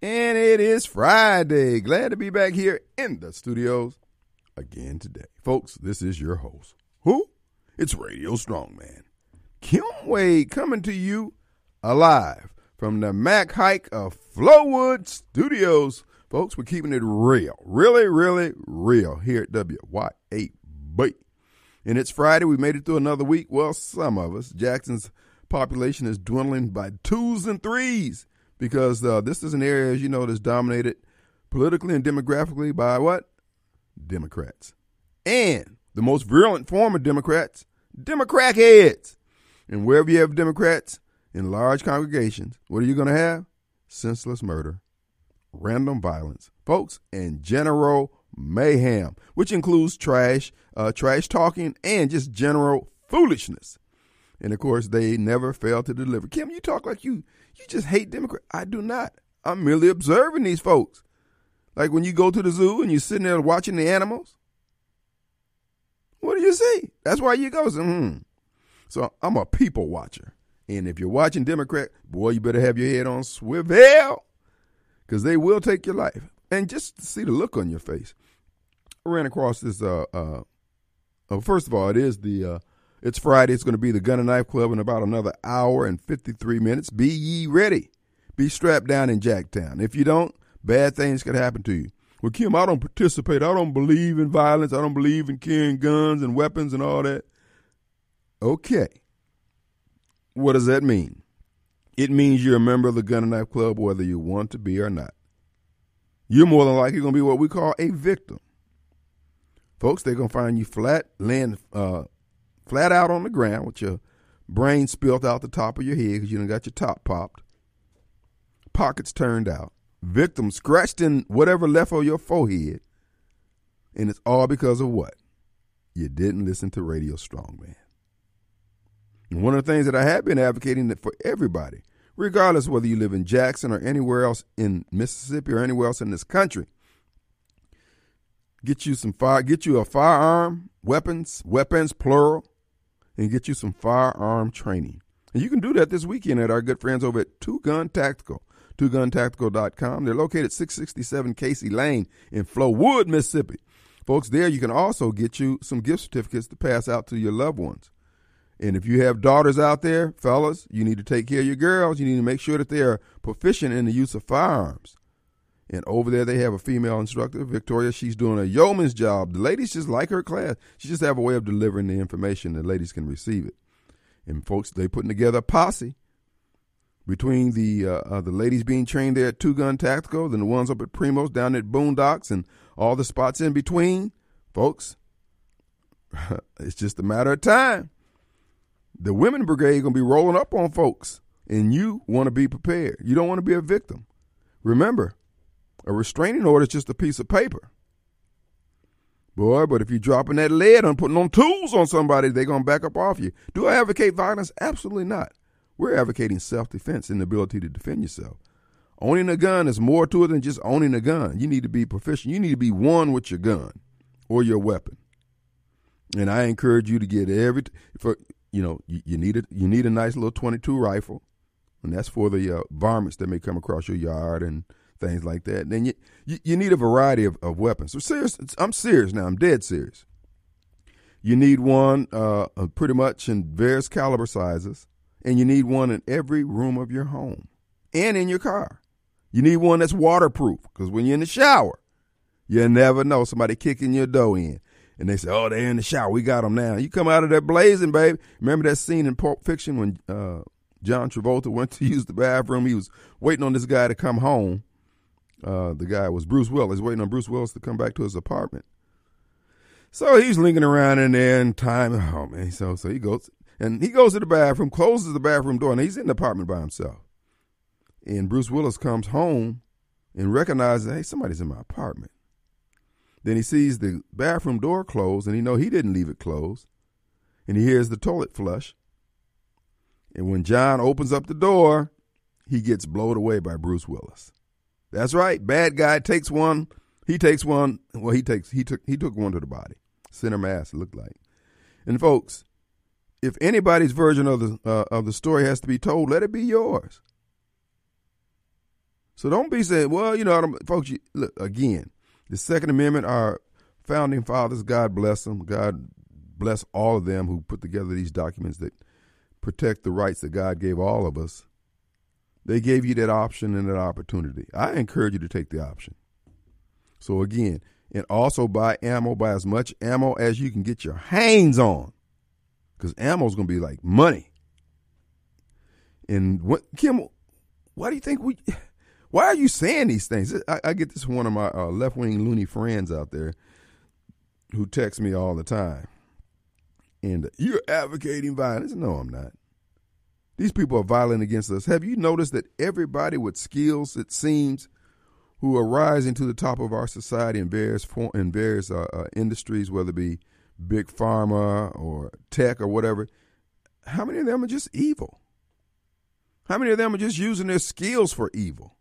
And it is Friday. Glad to be back here in the studios again today. Folks, this is your host. Who? It's Radio Strongman. Kim Wade coming to you alive from the Mac Haik of Flowood Studios. Folks, we're keeping it real. Really, really real here at WYAB. And it's Friday. We made it through another week. Well, some of us. Jackson's population is dwindling by twos and threes because uh, this is an area, as you know, that's dominated politically and demographically by what? Democrats. And the most virulent form of Democrats, Democrat heads. And wherever you have Democrats in large congregations, what are you going to have? Senseless murder, random violence, folks, and general mayhem, which includes trash, uh, trash talking, and just general foolishness. And of course, they never fail to deliver. Kim, you talk like you you just hate Democrats. I do not. I'm merely observing these folks. Like when you go to the zoo and you're sitting there watching the animals. What do you see? That's why you go. Hmm. So I'm a people watcher. And if you're watching Democrat, boy, you better have your head on swivel because they will take your life. And just see the look on your face. I ran across this. Uh, uh, uh first of all, it is the uh, it's Friday. It's going to be the Gun and Knife Club in about another hour and 53 minutes. Be ye ready. Be strapped down in Jacktown. If you don't, bad things could happen to you. Well, Kim, I don't participate. I don't believe in violence. I don't believe in carrying guns and weapons and all that. Okay. What does that mean? It means you're a member of the Gun and Knife Club whether you want to be or not. You're more than likely going to be what we call a victim. Folks, they're going to find you flat, laying uh, flat out on the ground with your brain spilt out the top of your head because you done got your top popped, pockets turned out, victim scratched in whatever left of your forehead, and it's all because of what? You didn't listen to Radio Strongman. And one of the things that I have been advocating for everybody, regardless whether you live in Jackson or anywhere else in Mississippi or anywhere else in this country, get you some fire, get you a firearm, weapons, weapons plural, and get you some firearm training. And you can do that this weekend at our good friends over at Two Gun Tactical. TwoGunTactical.com. They're located 667 Casey Lane in Flowood, Mississippi. Folks, there you can also get you some gift certificates to pass out to your loved ones. And if you have daughters out there, fellas, you need to take care of your girls. You need to make sure that they are proficient in the use of firearms. And over there, they have a female instructor, Victoria. She's doing a yeoman's job. The ladies just like her class. She just have a way of delivering the information. The ladies can receive it. And folks, they putting together a posse between the uh, uh, the ladies being trained there at Two Gun Tactical, and the ones up at Primos down at Boondocks, and all the spots in between. Folks, it's just a matter of time. The women brigade gonna be rolling up on folks, and you want to be prepared. You don't want to be a victim. Remember, a restraining order is just a piece of paper. Boy, but if you're dropping that lead and putting on tools on somebody, they're going to back up off you. Do I advocate violence? Absolutely not. We're advocating self defense and the ability to defend yourself. Owning a gun is more to it than just owning a gun. You need to be proficient. You need to be one with your gun or your weapon. And I encourage you to get every for you know you, you need a you need a nice little 22 rifle, and that's for the uh, varmints that may come across your yard and things like that. Then you, you, you need a variety of, of weapons. So serious, I'm serious now. I'm dead serious. You need one uh, pretty much in various caliber sizes, and you need one in every room of your home and in your car. You need one that's waterproof because when you're in the shower, you never know somebody kicking your dough in. And they say, oh, they're in the shower. We got them now. You come out of there blazing, baby. Remember that scene in Pulp Fiction when uh, John Travolta went to use the bathroom? He was waiting on this guy to come home uh, the guy was Bruce Willis, waiting on Bruce Willis to come back to his apartment. So he's linking around in there time. Oh man, so so he goes and he goes to the bathroom, closes the bathroom door, and he's in the apartment by himself. And Bruce Willis comes home and recognizes, hey, somebody's in my apartment. Then he sees the bathroom door closed, and he know he didn't leave it closed. And he hears the toilet flush. And when John opens up the door, he gets blown away by Bruce Willis. That's right. Bad guy takes one. He takes one. Well, he takes he took he took one to the body, center mass. Looked like. And folks, if anybody's version of the uh, of the story has to be told, let it be yours. So don't be saying, well, you know, folks, you, look, again, the Second Amendment, our founding fathers, God bless them, God bless all of them who put together these documents that protect the rights that God gave all of us. They gave you that option and that opportunity. I encourage you to take the option. So again, and also buy ammo, buy as much ammo as you can get your hands on. Because ammo is going to be like money. And what, Kim, why do you think we why are you saying these things? I, I get this from one of my uh, left wing loony friends out there who texts me all the time. And you're advocating violence. No, I'm not. These people are violent against us. Have you noticed that everybody with skills, it seems, who are rising to the top of our society in various in various uh, uh, industries, whether it be big pharma or tech or whatever, how many of them are just evil? How many of them are just using their skills for evil?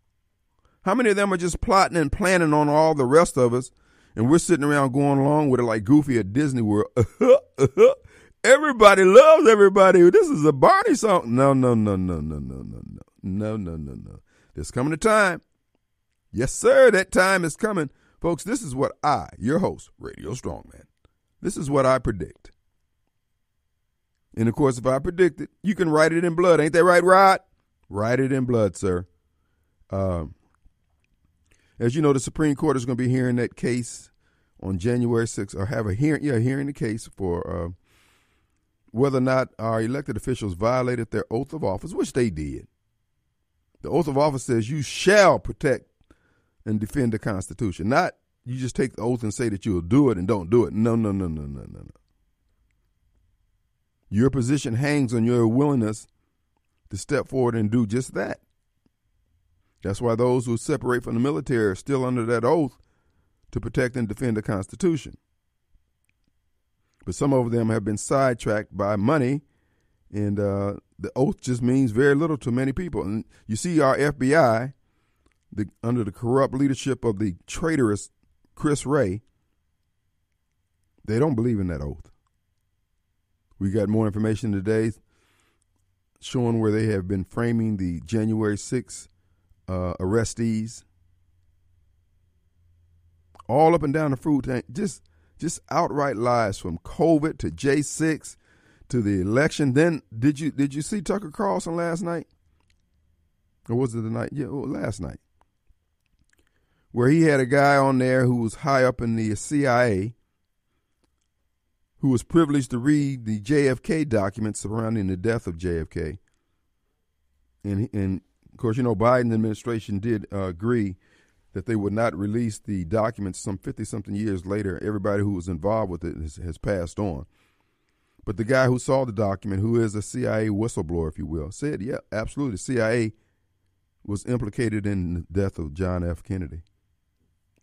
How many of them are just plotting and planning on all the rest of us, and we're sitting around going along with it like Goofy at Disney World? everybody loves everybody. This is a Barney song. No, no, no, no, no, no, no, no, no, no, no, no. There's coming a time. Yes, sir. That time is coming, folks. This is what I, your host, Radio Strongman, this is what I predict. And of course, if I predict it, you can write it in blood. Ain't that right, Rod? Write it in blood, sir. Um, as you know, the Supreme Court is going to be hearing that case on January 6th, or have a hearing, yeah, hearing the case for uh, whether or not our elected officials violated their oath of office, which they did. The oath of office says you shall protect and defend the Constitution, not you just take the oath and say that you'll do it and don't do it. No, no, no, no, no, no, no. Your position hangs on your willingness to step forward and do just that. That's why those who separate from the military are still under that oath to protect and defend the Constitution. But some of them have been sidetracked by money, and uh, the oath just means very little to many people. And you see, our FBI, the, under the corrupt leadership of the traitorous Chris Wray, they don't believe in that oath. We got more information today showing where they have been framing the January 6th uh, arrestees, all up and down the food tank, just just outright lies from COVID to J six to the election. Then did you did you see Tucker Carlson last night? Or was it the night? Yeah, well, last night. Where he had a guy on there who was high up in the CIA who was privileged to read the JFK documents surrounding the death of JFK. And and of course, you know, Biden administration did uh, agree that they would not release the documents some 50 something years later. Everybody who was involved with it has, has, passed on. But the guy who saw the document, who is a CIA whistleblower, if you will, said, yeah, absolutely. The CIA was implicated in the death of John F. Kennedy.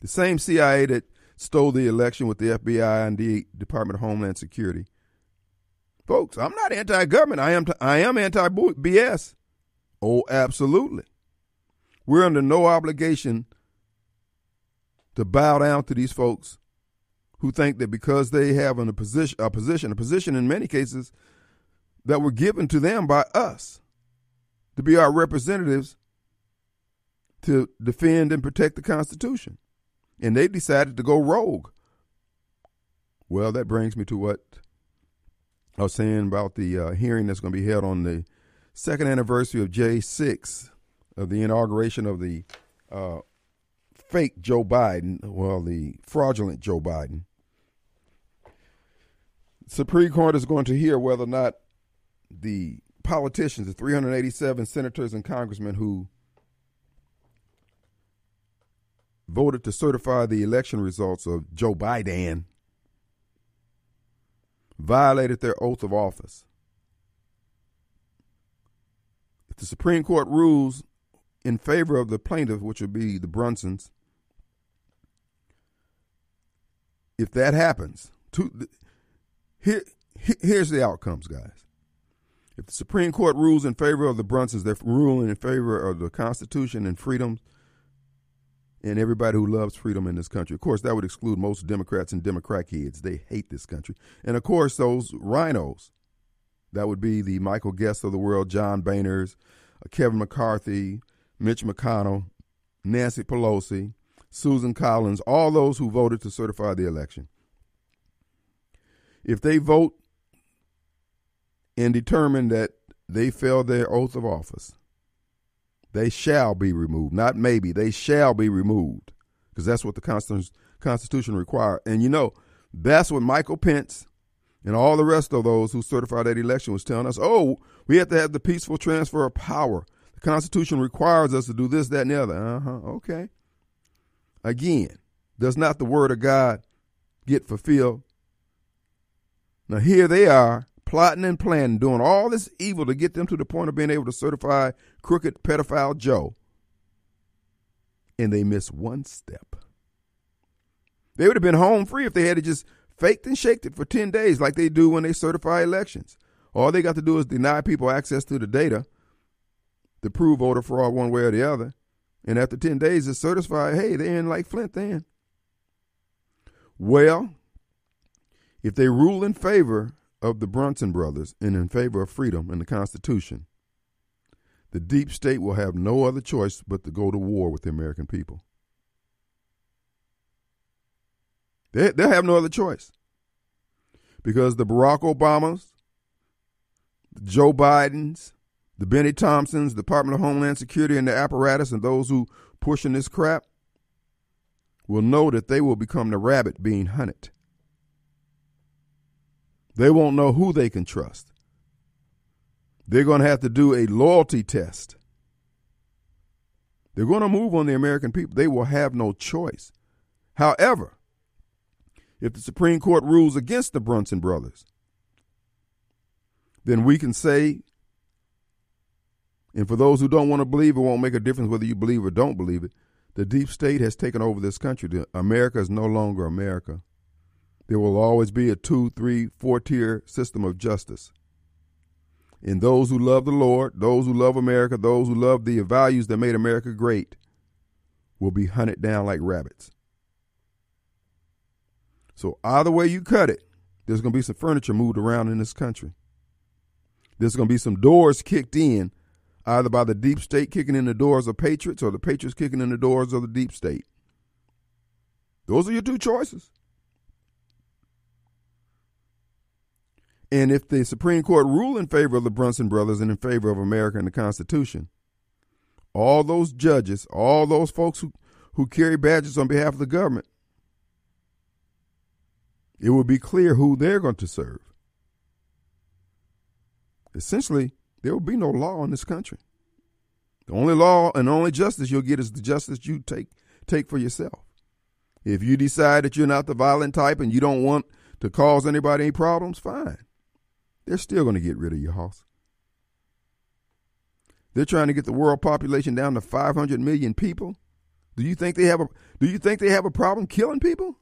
The same CIA that stole the election with the FBI and the Department of Homeland Security. Folks, I'm not anti-government. I am I am anti-BS. Oh, absolutely. We're under no obligation to bow down to these folks who think that because they have a position, a position, a position in many cases that were given to them by us to be our representatives to defend and protect the Constitution. And they decided to go rogue. Well, that brings me to what I was saying about the uh, hearing that's going to be held on the second anniversary of J6, of the inauguration of the uh, fake Joe Biden, well, the fraudulent Joe Biden. Supreme Court is going to hear whether or not the politicians, the 387 senators and congressmen who voted to certify the election results of Joe Biden, violated their oath of office. If the Supreme Court rules in favor of the plaintiff, which would be the Brunsons, if that happens, to, here, here's the outcomes, guys. If the Supreme Court rules in favor of the Brunsons, they're ruling in favor of the Constitution and freedoms and everybody who loves freedom in this country. Of course, that would exclude most Democrats and Democrat kids. They hate this country. And of course, those RINOs. that would be the Michael Guest of the world, John Boehners, uh, Kevin McCarthy, Mitch McConnell, Nancy Pelosi, Susan Collins, all those who voted to certify the election. If they vote and determine that they failed their oath of office, they shall be removed. Not maybe, they shall be removed because that's what the Constitution requires. And you know, that's what Michael Pence and all the rest of those who certified that election was telling us. Oh, we have to have the peaceful transfer of power. The Constitution requires us to do this, that, and the other. Uh huh. Okay. Again, does not the word of God get fulfilled? Now here they are plotting and planning, doing all this evil to get them to the point of being able to certify crooked pedophile Joe. And they miss one step. They would have been home free if they had just faked and shaked it for 10 days like they do when they certify elections. All they got to do is deny people access to the data to prove voter fraud one way or the other. And after 10 days, it's certified, hey, they're in like Flint then. Well, if they rule in favor of the Brunson brothers and in favor of freedom and the Constitution, the deep state will have no other choice but to go to war with the American people. They, they'll have no other choice. Because the Barack Obamas, Joe Bidens, the Bennie Thompsons, Department of Homeland Security, and the apparatus, and those who pushing this crap will know that they will become the rabbit being hunted. They won't know who they can trust. They're going to have to do a loyalty test. They're going to move on the American people. They will have no choice. However, if the Supreme Court rules against the Brunson brothers, then we can say, and for those who don't want to believe, it won't make a difference whether you believe or don't believe it. The deep state has taken over this country. America is no longer America. There will always be a two, three, four tier system of justice. And those who love the Lord, those who love America, those who love the values that made America great will be hunted down like rabbits. So either way you cut it, there's going to be some furniture moved around in this country. There's going to be some doors kicked in, either by the deep state kicking in the doors of patriots or the patriots kicking in the doors of the deep state. Those are your two choices. And if the Supreme Court rule in favor of the Brunson brothers and in favor of America and the Constitution, all those judges, all those folks who, who carry badges on behalf of the government, it will be clear who they're going to serve. Essentially, there will be no law in this country. The only law and only justice you'll get is the justice you take take for yourself. If you decide that you're not the violent type and you don't want to cause anybody any problems, fine. They're still going to get rid of your house. They're trying to get the world population down to 500 million people. Do you think they have a do you think they have a problem killing people?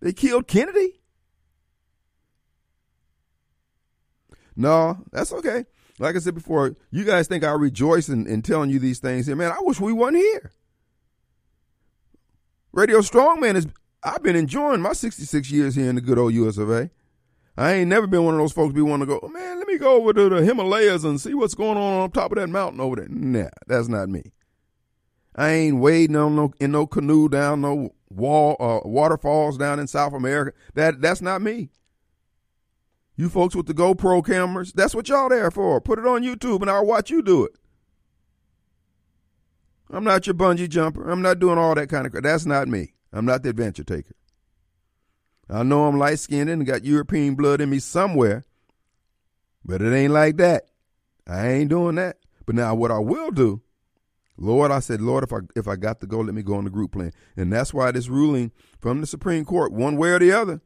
They killed Kennedy? No, that's okay. Like I said before, you guys think I rejoice in, in telling you these things here. Man, I wish we weren't here. Radio Strongman is I've been enjoying my 66 years here in the good old US of A. I ain't never been one of those folks be wanting to go, oh, man, let me go over to the Himalayas and see what's going on on top of that mountain over there. Nah, that's not me. I ain't wading on no in no canoe down no wall uh, waterfalls down in South America. That that's not me. You folks with the GoPro cameras, that's what y'all there for. Put it on YouTube and I'll watch you do it. I'm not your bungee jumper. I'm not doing all that kind of crap. That's not me. I'm not the adventure taker. I know I'm light skinned and got European blood in me somewhere, but it ain't like that. I ain't doing that. But now what I will do, Lord, I said, Lord, if I if I got to go, let me go on the group plan. And that's why this ruling from the Supreme Court, one way or the other,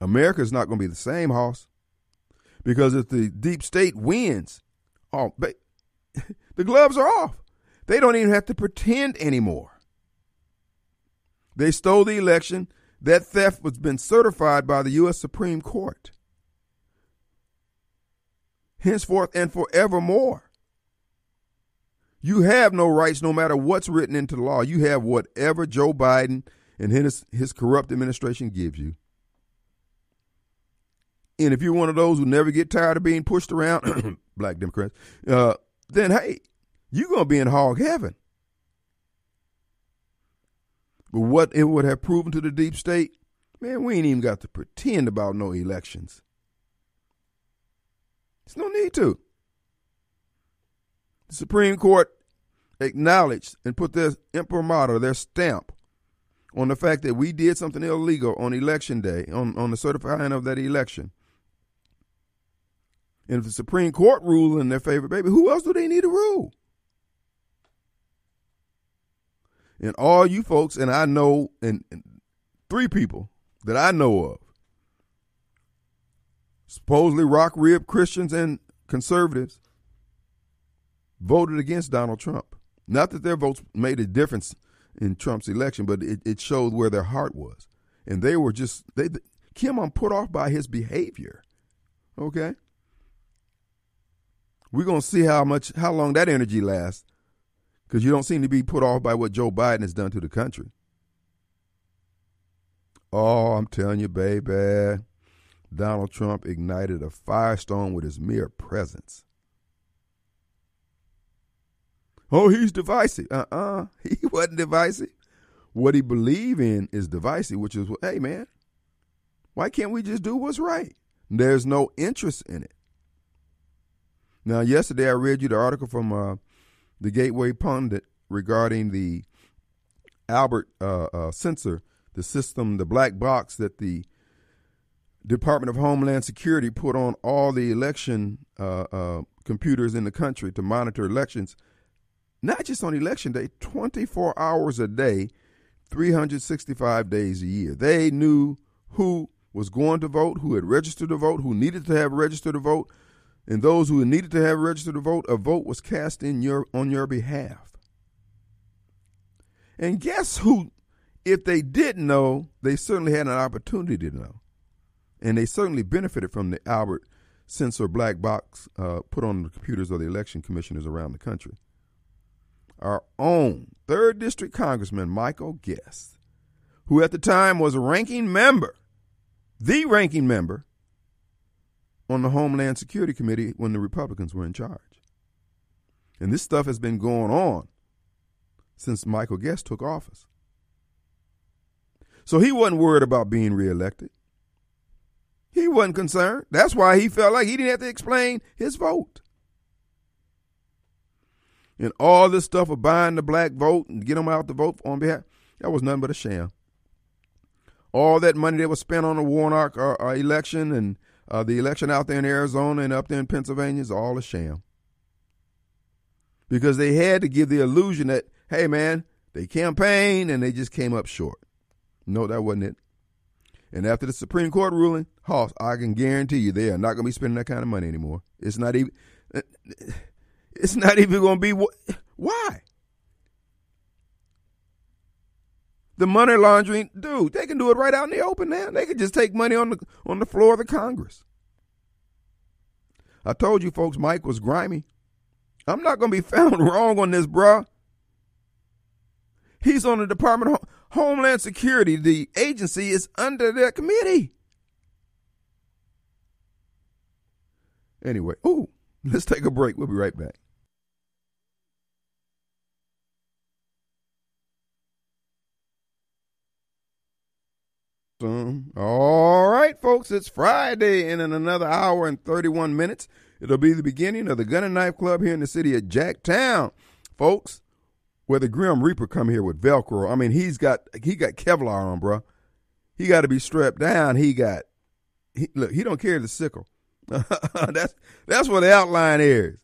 America is not going to be the same, Hoss. Because if the deep state wins, oh, the gloves are off. They don't even have to pretend anymore. They stole the election. That theft was been certified by the U.S. Supreme Court. Henceforth and forevermore. You have no rights no matter what's written into the law. You have whatever Joe Biden and his, his corrupt administration gives you. And if you're one of those who never get tired of being pushed around, black Democrats, uh, then hey, you're going to be in hog heaven. But what it would have proven to the deep state, man, we ain't even got to pretend about no elections. There's no need to. The Supreme Court acknowledged and put their imprimatur, their stamp, on the fact that we did something illegal on election day, on, on the certifying of that election. And if the Supreme Court ruled in their favor, baby, who else do they need to rule? And all you folks, and I know, and, and three people that I know of, supposedly rock rib Christians and conservatives, voted against Donald Trump. Not that their votes made a difference in Trump's election, but it, it showed where their heart was. And they were just, they, Kim, I'm put off by his behavior. Okay? We're going to see how much, how long that energy lasts because you don't seem to be put off by what Joe Biden has done to the country. Oh, I'm telling you, baby, Donald Trump ignited a firestorm with his mere presence. Oh, he's divisive. Uh-uh. He wasn't divisive. What he believed in is divisive, which is, hey, man, why can't we just do what's right? There's no interest in it. Now, yesterday I read you the article from uh, the Gateway Pundit regarding the Albert uh, uh, sensor, the system, the black box that the Department of Homeland Security put on all the election uh, uh computers in the country to monitor elections not just on election day, 24 hours a day, 365 days a year. They knew who was going to vote, who had registered to vote, who needed to have registered to vote, and those who needed to have registered to vote, a vote was cast in your on your behalf. And guess who? If they didn't know, they certainly had an opportunity to know, and they certainly benefited from the Albert sensor black box uh, put on the computers of the election commissioners around the country our own 3rd District Congressman Michael Guest, who at the time was a ranking member, the ranking member, on the Homeland Security Committee when the Republicans were in charge. And this stuff has been going on since Michael Guest took office. So he wasn't worried about being reelected. He wasn't concerned. That's why he felt like he didn't have to explain his vote and all this stuff of buying the black vote and get them out to vote on behalf, that was nothing but a sham. All that money that was spent on the Warnock uh, uh, election and uh, the election out there in Arizona and up there in Pennsylvania is all a sham. Because they had to give the illusion that, hey man, they campaigned and they just came up short. No, that wasn't it. And after the Supreme Court ruling, Hoss, I can guarantee you they are not going to be spending that kind of money anymore. It's not even. It's not even going to be why. The money laundering, dude, they can do it right out in the open now. They can just take money on the on the floor of the Congress. I told you folks Mike was grimy. I'm not going to be found wrong on this, bruh. He's on the Department of Homeland Security. The agency is under their committee. Anyway, ooh, let's take a break. We'll be right back. All right, folks, it's Friday, and in another hour and 31 minutes, it'll be the beginning of the Gun and Knife Club here in the city of Jacktown. Folks, where the Grim Reaper come here with Velcro. I mean, he's got he got Kevlar on, bro. He got to be strapped down. He got he, look. He don't carry the sickle. that's that's what the outline is.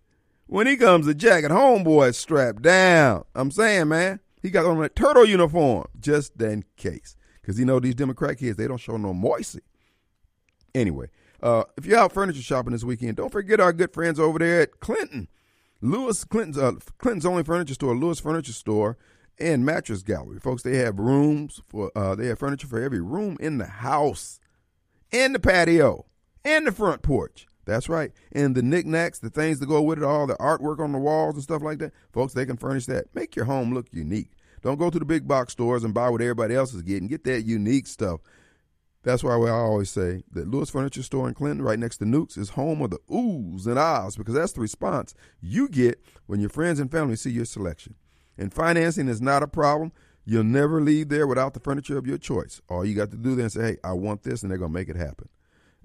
When he comes to jacket, homeboy strapped down. I'm saying, man, he got on a turtle uniform just in case because you know these Democrat kids they don't show no moisty. Anyway, uh, if you're out furniture shopping this weekend, don't forget our good friends over there at Clinton, Lewis Clinton's uh, Clinton's only furniture store, Lewis Furniture Store, and Mattress Gallery, folks. They have rooms for uh, they have furniture for every room in the house, and the patio, and the front porch. That's right. And the knickknacks, the things that go with it, all the artwork on the walls and stuff like that, folks, they can furnish that. Make your home look unique. Don't go to the big box stores and buy what everybody else is getting. Get that unique stuff. That's why I always say that Lewis Furniture Store in Clinton, right next to Newk's, is home of the oohs and ahs because that's the response you get when your friends and family see your selection. And financing is not a problem. You'll never leave there without the furniture of your choice. All you got to do then say, hey, I want this, and they're going to make it happen.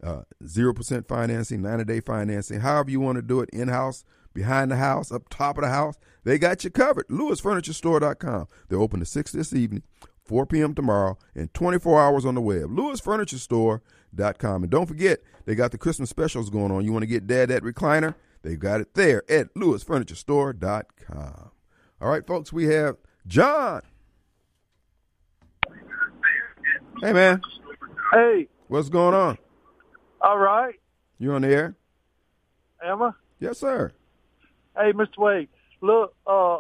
Uh, 0% financing, 90 day financing, however you want to do it, in house, behind the house, up top of the house. They got you covered. LewisFurnitureStore.com. They're open to 6 this evening, 4 p.m. tomorrow, and 24 hours on the web. LewisFurnitureStore.com. And don't forget, they got the Christmas specials going on. You want to get Dad that recliner? They got it there at LewisFurnitureStore.com. All right, folks, we have John. Hey, man. Hey. What's going on? All right. You on the air? Emma? Yes, sir. Hey, Mr. Wade. Look, uh,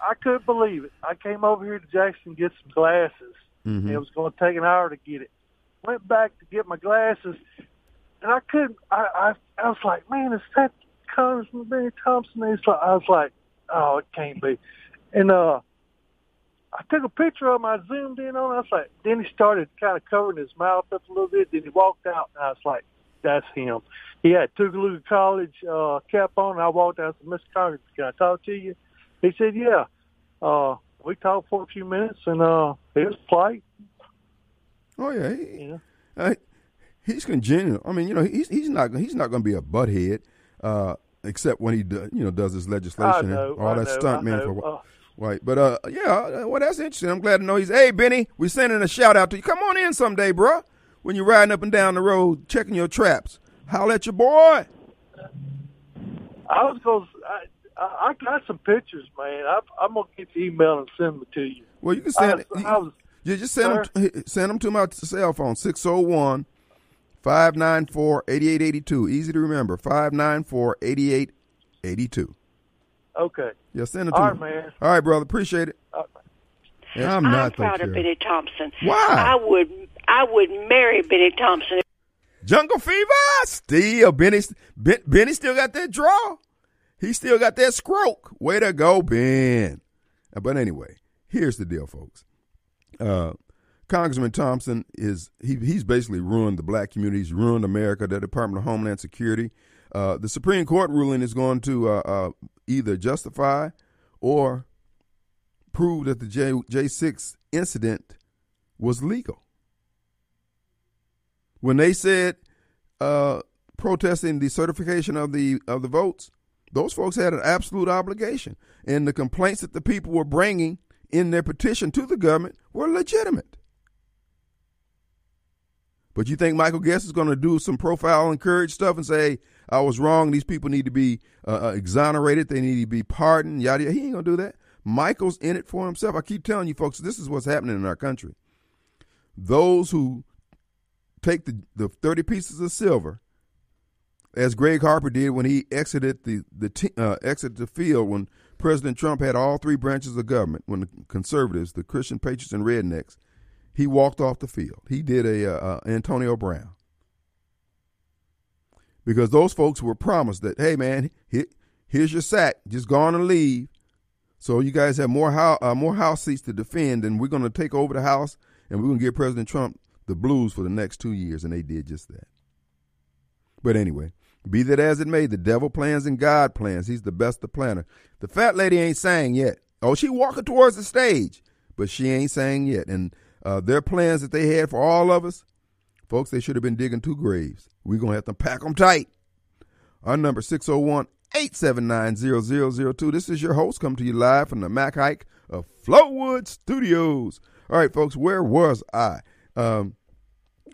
I couldn't believe it. I came over here to Jackson to get some glasses. Mm-hmm. It was going to take an hour to get it. Went back to get my glasses, and I couldn't. I I, I was like, man, is that Congressman Bennie Thompson? And like, I was like, oh, it can't be. And uh, I took a picture of him. I zoomed in on. It. I was like, then he started kind of covering his mouth up a little bit. Then he walked out, and I was like, that's him. He had Tougaloo College uh, cap on. I walked out said, Mr. Congress, can I talk to you? He said, yeah. Uh, we talked for a few minutes, and uh, he was polite. Oh yeah, he, Yeah. uh, he's congenial. I mean, you know, he's he's not he's not going to be a butthead, uh, except when he do, you know does his legislation know. and all I that know, stunt I man know. for Uh, Right, but uh, yeah, well, that's interesting. I'm glad to know he's. Hey, Bennie, we're sending a shout out to you. Come on in someday, bruh. When you're riding up and down the road, checking your traps, holler at your boy. I was going to. I I got some pictures, man. I, I'm gonna get the email and send them to you. Well, you can I, send. was- I was you just send them. Send them to my cell phone 601 594 8882. Easy to remember. 594 8882. okay. Yeah, send it to All right, me. man. All right, brother. Appreciate it. Uh, Yeah, I'm I'm not proud so of sure. Bennie Thompson. Why? I would I would marry Bennie Thompson. Jungle Fever, still Bennie. Ben, Bennie still got that draw. He still got that scroke. Way to go, Ben. Uh, But anyway, here's the deal, folks. Uh, Congressman Thompson is he, he's basically ruined the black community. He's ruined America. The Department of Homeland Security. Uh, the Supreme Court ruling is going to uh, uh, either justify or prove that the J J six incident was legal when they said uh, protesting the certification of the of the votes, those folks had an absolute obligation, and the complaints that the people were bringing in their petition to the government were legitimate. But you think Michael Guest is going to do some profile and courage stuff and say I was wrong? These people need to be uh, uh, exonerated. They need to be pardoned. Yada yada. He ain't gonna do that. Michael's in it for himself. I keep telling you, folks, this is what's happening in our country. Those who take the, the 30 pieces of silver, as Greg Harper did when he exited the, the uh, exited the field when President Trump had all three branches of government, when the conservatives, the Christian patriots and rednecks, he walked off the field. He did a uh, uh, Antonio Brown. Because those folks were promised that, hey man, here, here's your sack, just go on and leave. So you guys have more house, uh, more house seats to defend, and we're going to take over the house, and we're going to give President Trump the blues for the next two years, and they did just that. But anyway, be that as it may, the devil plans and God plans. He's the best of planner. The fat lady ain't sang yet. Oh, she walking towards the stage, but she ain't sang yet. And uh, their plans that they had for all of us, folks, they should have been digging two graves. We're going to have to pack them tight. Our number 601 879 0002. This is your host, come to you live from the Mac Haik of Flowood Studios. All right, folks, where was I? Um,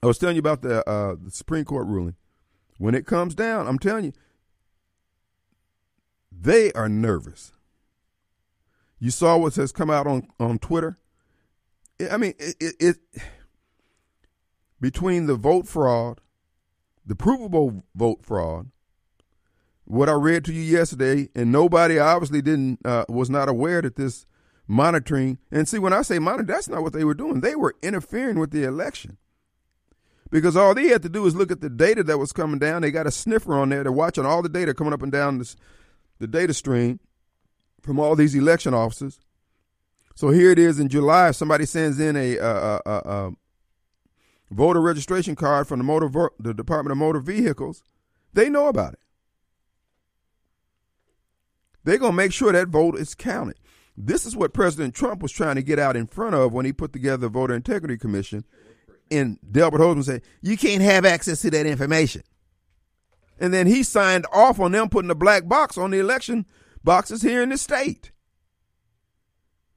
I was telling you about the uh, the Supreme Court ruling. When it comes down, I'm telling you, they are nervous. You saw what has come out on on Twitter. I mean, it, it, it between the vote fraud, the provable vote fraud, what I read to you yesterday, and nobody obviously didn't uh, was not aware that this monitoring. And see, when I say monitor, that's not what they were doing. They were interfering with the election because all they had to do is look at the data that was coming down. They got a sniffer on there. They're watching all the data coming up and down this, the data stream from all these election officers. So here it is in July. Somebody sends in a voter registration card from the motor the Department of Motor Vehicles, they know about it. They're to make sure that vote is counted. This is what President Trump was trying to get out in front of when he put together the Voter Integrity Commission. And Delbert Hosemann said, You can't have access to that information. And then he signed off on them putting a black box on the election boxes here in the state,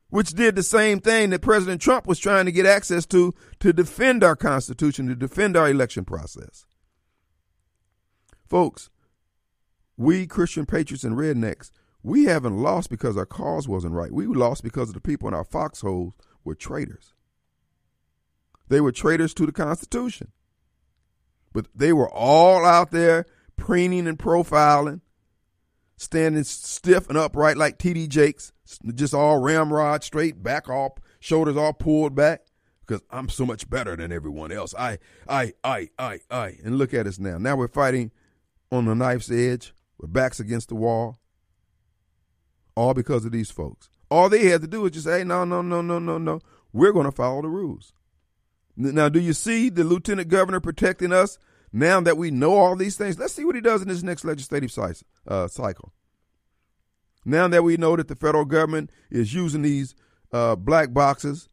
which did the same thing that President Trump was trying to get access to to defend our Constitution, to defend our election process. Folks, we Christian patriots and rednecks, we haven't lost because our cause wasn't right. We lost because the people in our foxholes were traitors. They were traitors to the Constitution. But they were all out there preening and profiling, standing stiff and upright like T.D. Jakes, just all ramrod straight, back off, shoulders all pulled back, because I'm so much better than everyone else. I, I, I, I, I. And look at us now. Now we're fighting on the knife's edge, with backs against the wall, all because of these folks. All they had to do was just say, no, no, no, no, no, no. We're going to follow the rules. Now, do you see the lieutenant governor protecting us now that we know all these things? Let's see what he does in this next legislative uh, cycle. Now that we know that the federal government is using these uh, black boxes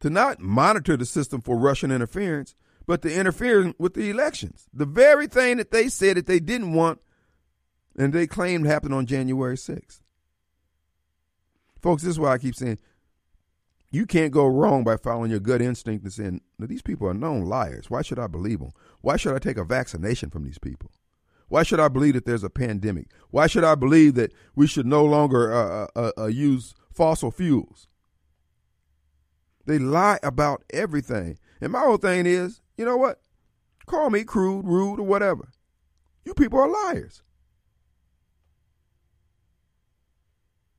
to not monitor the system for Russian interference, but to interfere with the elections. The very thing that they said that they didn't want and they claimed happened on January 6th. Folks, this is why I keep saying you can't go wrong by following your gut instinct and saying, these people are known liars. Why should I believe them? Why should I take a vaccination from these people? Why should I believe that there's a pandemic? Why should I believe that we should no longer uh, uh, uh, uh use fossil fuels? They lie about everything. And my whole thing is, you know what? Call me crude, rude, or whatever. You people are liars.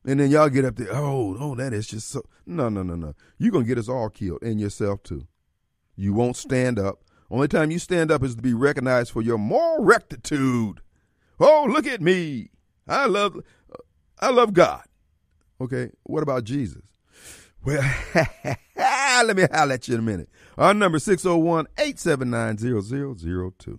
And then y'all get up there, oh, oh, that is just so. No, no, no, no. You're going to get us all killed and yourself too. You won't stand up. Only time you stand up is to be recognized for your moral rectitude. Oh, look at me. I love, I love God. Okay. What about Jesus? Well, let me holler at you in a minute. Our number 601 879 0002.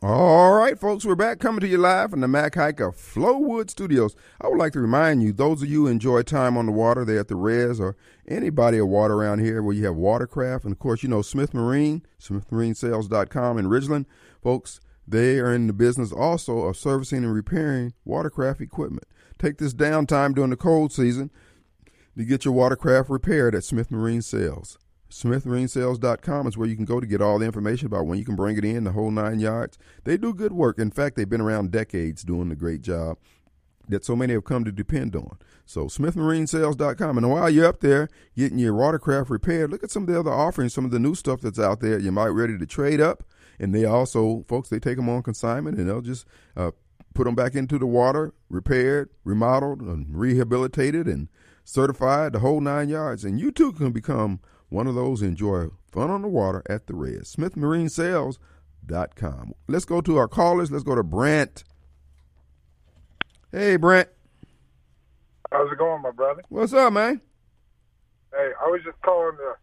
All right, folks, we're back coming to you live from the Mac Haik Flowood Studios. I would like to remind you, those of you who enjoy time on the water there at the Res or any body of water around here where you have watercraft, and of course, you know Smith Marine, SmithMarineSales.com in Ridgeland. Folks, they are in the business also of servicing and repairing watercraft equipment. Take this downtime during the cold season to get your watercraft repaired at Smith Marine Sales. SmithMarineSales.com is where you can go to get all the information about when you can bring it in, the whole nine yards. They do good work. In fact, they've been around decades doing a great job that so many have come to depend on. So SmithMarineSales.com. And while you're up there getting your watercraft repaired, look at some of the other offerings, some of the new stuff that's out there. You might be ready to trade up. And they also, folks, they take them on consignment and they'll just uh, put them back into the water, repaired, remodeled, and rehabilitated, and certified, the whole nine yards. And you too can become one of those enjoy fun on the water at the Red. SmithMarineSales.com. Let's go to our callers. Let's go to Brent. Hey, Brent. How's it going, my brother? What's up, man? Hey, I was just calling to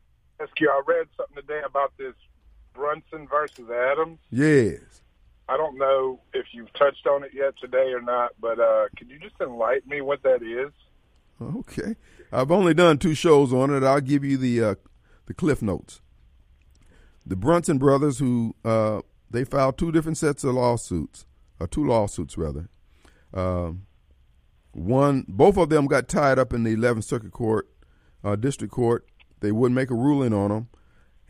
ask you. I read something today about this Brunson versus Adams. Yes. I don't know if you've touched on it yet today or not, but uh, could you just enlighten me what that is? Okay. I've only done two shows on it. I'll give you the uh, the cliff notes. The Brunson brothers, who uh, they filed two different sets of lawsuits, or two lawsuits rather. Uh, one, both of them got tied up in the 11th Circuit Court, uh, District Court. They wouldn't make a ruling on them,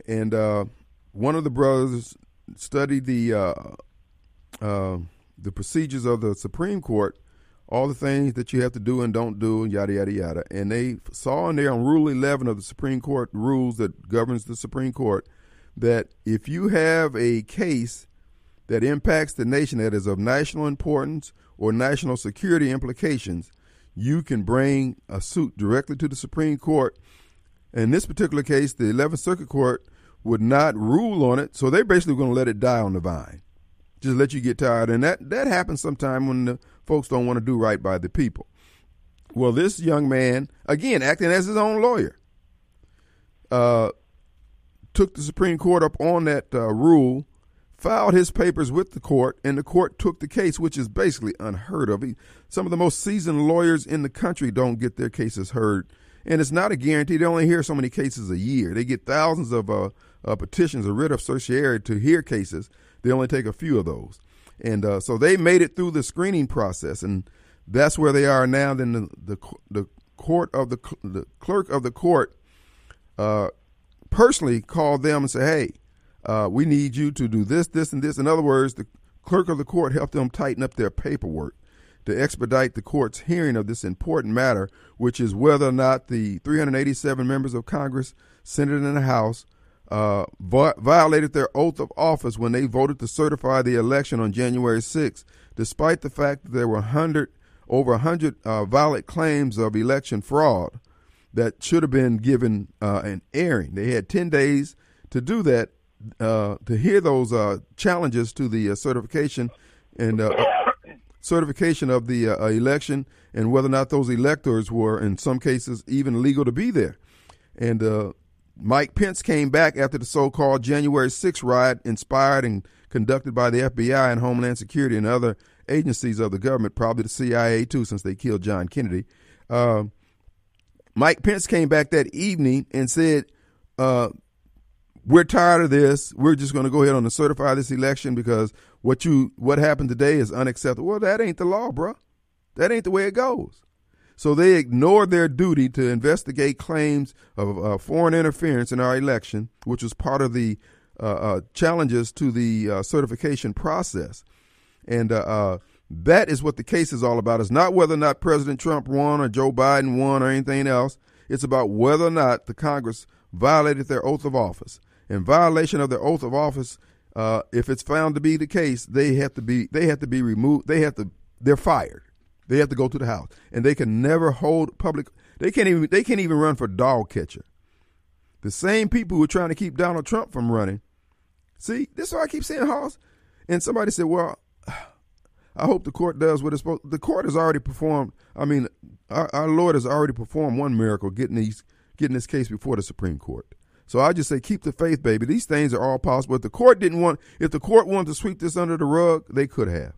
and uh, one of the brothers studied the uh, uh, the procedures of the Supreme Court all the things that you have to do and don't do, and yada yada yada. And they saw in there on Rule 11 of the Supreme Court rules that governs the Supreme Court that if you have a case that impacts the nation that is of national importance or national security implications, you can bring a suit directly to the Supreme Court. In this particular case, the 11th Circuit Court would not rule on it, so they're basically going to let it die on the vine. Just let you get tired. And that, that happens sometime when the folks don't want to do right by the people. Well, this young man, again, acting as his own lawyer, uh, took the Supreme Court up on that uh, rule, filed his papers with the court, and the court took the case, which is basically unheard of. Some of the most seasoned lawyers in the country don't get their cases heard, and it's not a guarantee. They only hear so many cases a year. They get thousands of uh, uh, petitions, a writ of certiorari to hear cases. They only take a few of those, and uh, so they made it through the screening process, and that's where they are now. Then the the, the court of the the clerk of the court uh, personally called them and said, "Hey, uh, we need you to do this, this, and this." In other words, the clerk of the court helped them tighten up their paperwork to expedite the court's hearing of this important matter, which is whether or not the 387 members of Congress, Senate, and the House uh, violated their oath of office when they voted to certify the election on January 6, despite the fact that there were 100 over 100 uh, valid claims of election fraud that should have been given uh, an airing. They had 10 days to do that, uh, to hear those uh, challenges to the certification and certification of the election and whether or not those electors were, in some cases, even legal to be there. And Mike Pence came back after the so called January 6 riot, inspired and conducted by the FBI and Homeland Security and other agencies of the government, probably the CIA too, since they killed John Kennedy. Uh, Mike Pence came back that evening and said, uh, "We're tired of this. We're just going to go ahead and certify this election because what you what happened today is unacceptable." Well, that ain't the law, bro. That ain't the way it goes. So they ignored their duty to investigate claims of uh, foreign interference in our election, which was part of the uh, uh challenges to the uh, certification process. And uh, uh, that is what the case is all about. It's not whether or not President Trump won or Joe Biden won or anything else. It's about whether or not the Congress violated their oath of office. In violation of their oath of office, if it's found to be the case, they have to be they have to be removed. They have to they're fired. They have to go to the House, and they can never hold public. They can't even they can't even run for dog catcher. The same people who are trying to keep Donald Trump from running. See, this is why I keep saying House. And somebody said, "Well, I hope the court does what it's supposed. The court has already performed. I mean, our, our Lord has already performed one miracle, getting these getting this case before the Supreme Court. So I just say, keep the faith, baby. These things are all possible. If the court didn't want, if the court wanted to sweep this under the rug, they could have.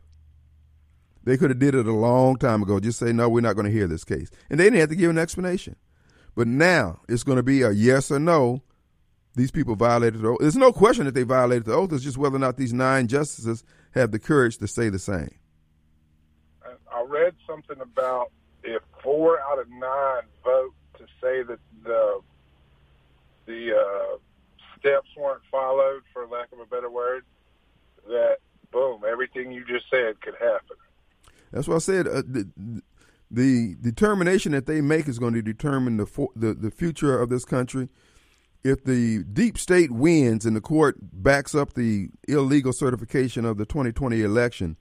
They could have did it a long time ago. Just say, no, we're not going to hear this case, and they didn't have to give an explanation. But now it's going to be a yes or no. These people violated the oath. There's no question that they violated the oath. It's just whether or not these nine justices have the courage to say the same. I read something about if four out of nine vote to say that the the uh, steps weren't followed, for lack of a better word, that boom, everything you just said could happen. That's what I said. Uh, the, the, determination that they make is going to determine the, the the future of this country. If the deep state wins and the court backs up the illegal certification of the 2020 election,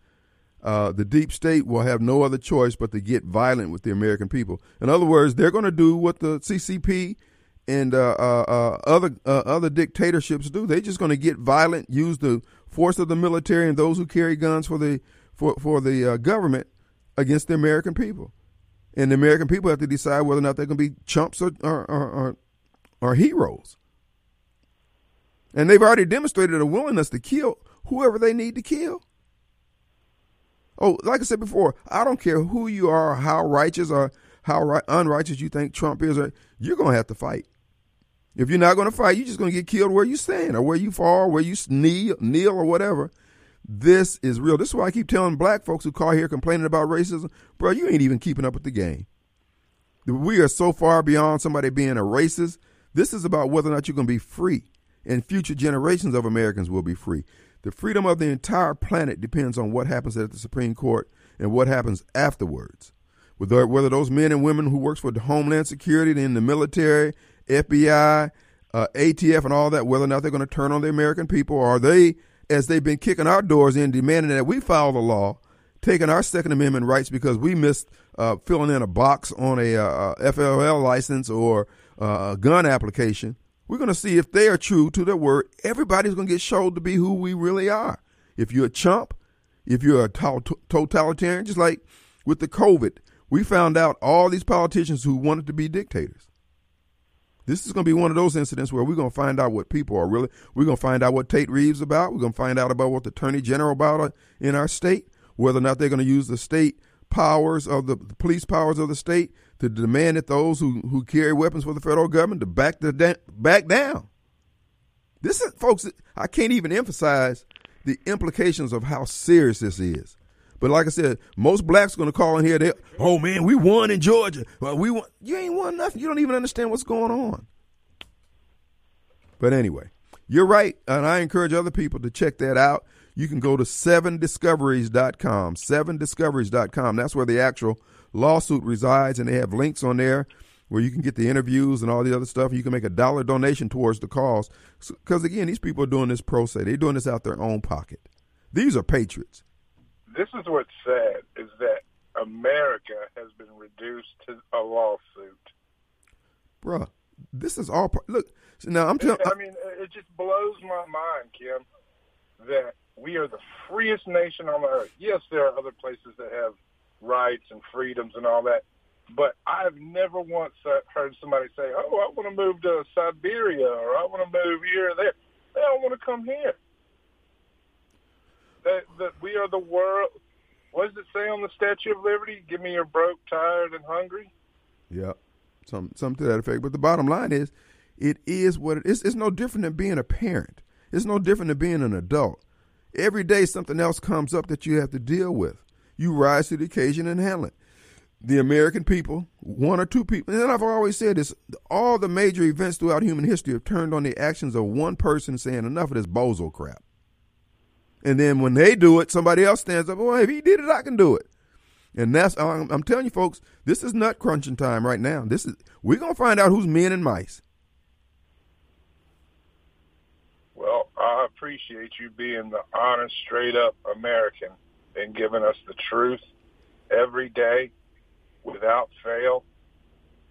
uh, the deep state will have no other choice but to get violent with the American people. In other words, they're going to do what the CCP and uh, uh, uh other uh, other dictatorships do. They're just going to get violent, use the force of the military and those who carry guns for the for for the uh, government against the American people. And the American people have to decide whether or not they're going to be chumps or or, or, or heroes. And they've already demonstrated a willingness to kill whoever they need to kill. Oh, like I said before, I don't care who you are, how righteous or how right, unrighteous you think Trump is, or you're going to have to fight. If you're not going to fight, you're just going to get killed where you stand or where you fall, where you kneel, kneel or whatever. This is real. This is why I keep telling black folks who call here complaining about racism, bro, you ain't even keeping up with the game. We are so far beyond somebody being a racist. This is about whether or not you're going to be free, and future generations of Americans will be free. The freedom of the entire planet depends on what happens at the Supreme Court and what happens afterwards. Whether, those men and women who works for the Homeland Security, in the military, FBI, uh, ATF, and all that, whether or not they're going to turn on the American people, or are they, as they've been kicking our doors in, demanding that we follow the law, taking our Second Amendment rights because we missed uh, filling in a box on a uh, FFL license or uh, a gun application, we're going to see if they are true to their word. Everybody's going to get showed to be who we really are. If you're a chump, if you're a totalitarian, just like with the COVID, we found out all these politicians who wanted to be dictators. This is going to be one of those incidents where we're going to find out what people are really. We're going to find out what Tate Reeves about. We're going to find out about what the Attorney General about uh, in our state. Whether or not they're going to use the state powers of the, the police powers of the state to demand that those who, who carry weapons for the federal government to back the back down. This is, folks. I can't even emphasize the implications of how serious this is. But like I said, most blacks are going to call in here. They, oh man, we won in Georgia. Well, we won. You ain't won nothing. You don't even understand what's going on. But anyway, you're right, and I encourage other people to check that out. You can go to sevendiscoveries.com, sevendiscoveries.com. That's where the actual lawsuit resides, and they have links on there where you can get the interviews and all the other stuff. You can make a dollar donation towards the cause. Because again, these people are doing this pro se. They're doing this out their own pocket. These are patriots. This is what's sad is that America has been reduced to a lawsuit. Bruh, this is all. Look, now I'm telling. I mean, it just blows my mind, Kim, that we are the freest nation on the earth. Yes, there are other places that have rights and freedoms and all that, but I've never once heard somebody say, "Oh, I want to move to Siberia," or "I want to move here or there." They don't want to come here. That that we are the world. What does it say on the Statue of Liberty? Give me your broke, tired, and hungry. Yeah, some something to that effect. But the bottom line is, it is what it is. It's no different than being a parent. It's no different than being an adult. Every day something else comes up that you have to deal with. You rise to the occasion and handle it the American people, one or two people, and I've always said this, all the major events throughout human history have turned on the actions of one person saying enough of this bozo crap. And then when they do it, somebody else stands up, well, if he did it, I can do it. And that's, I'm, I'm telling you folks, this is nut crunching time right now. This is, we're going to find out who's men and mice. Well, I appreciate you being the honest, straight up American and giving us the truth every day without fail.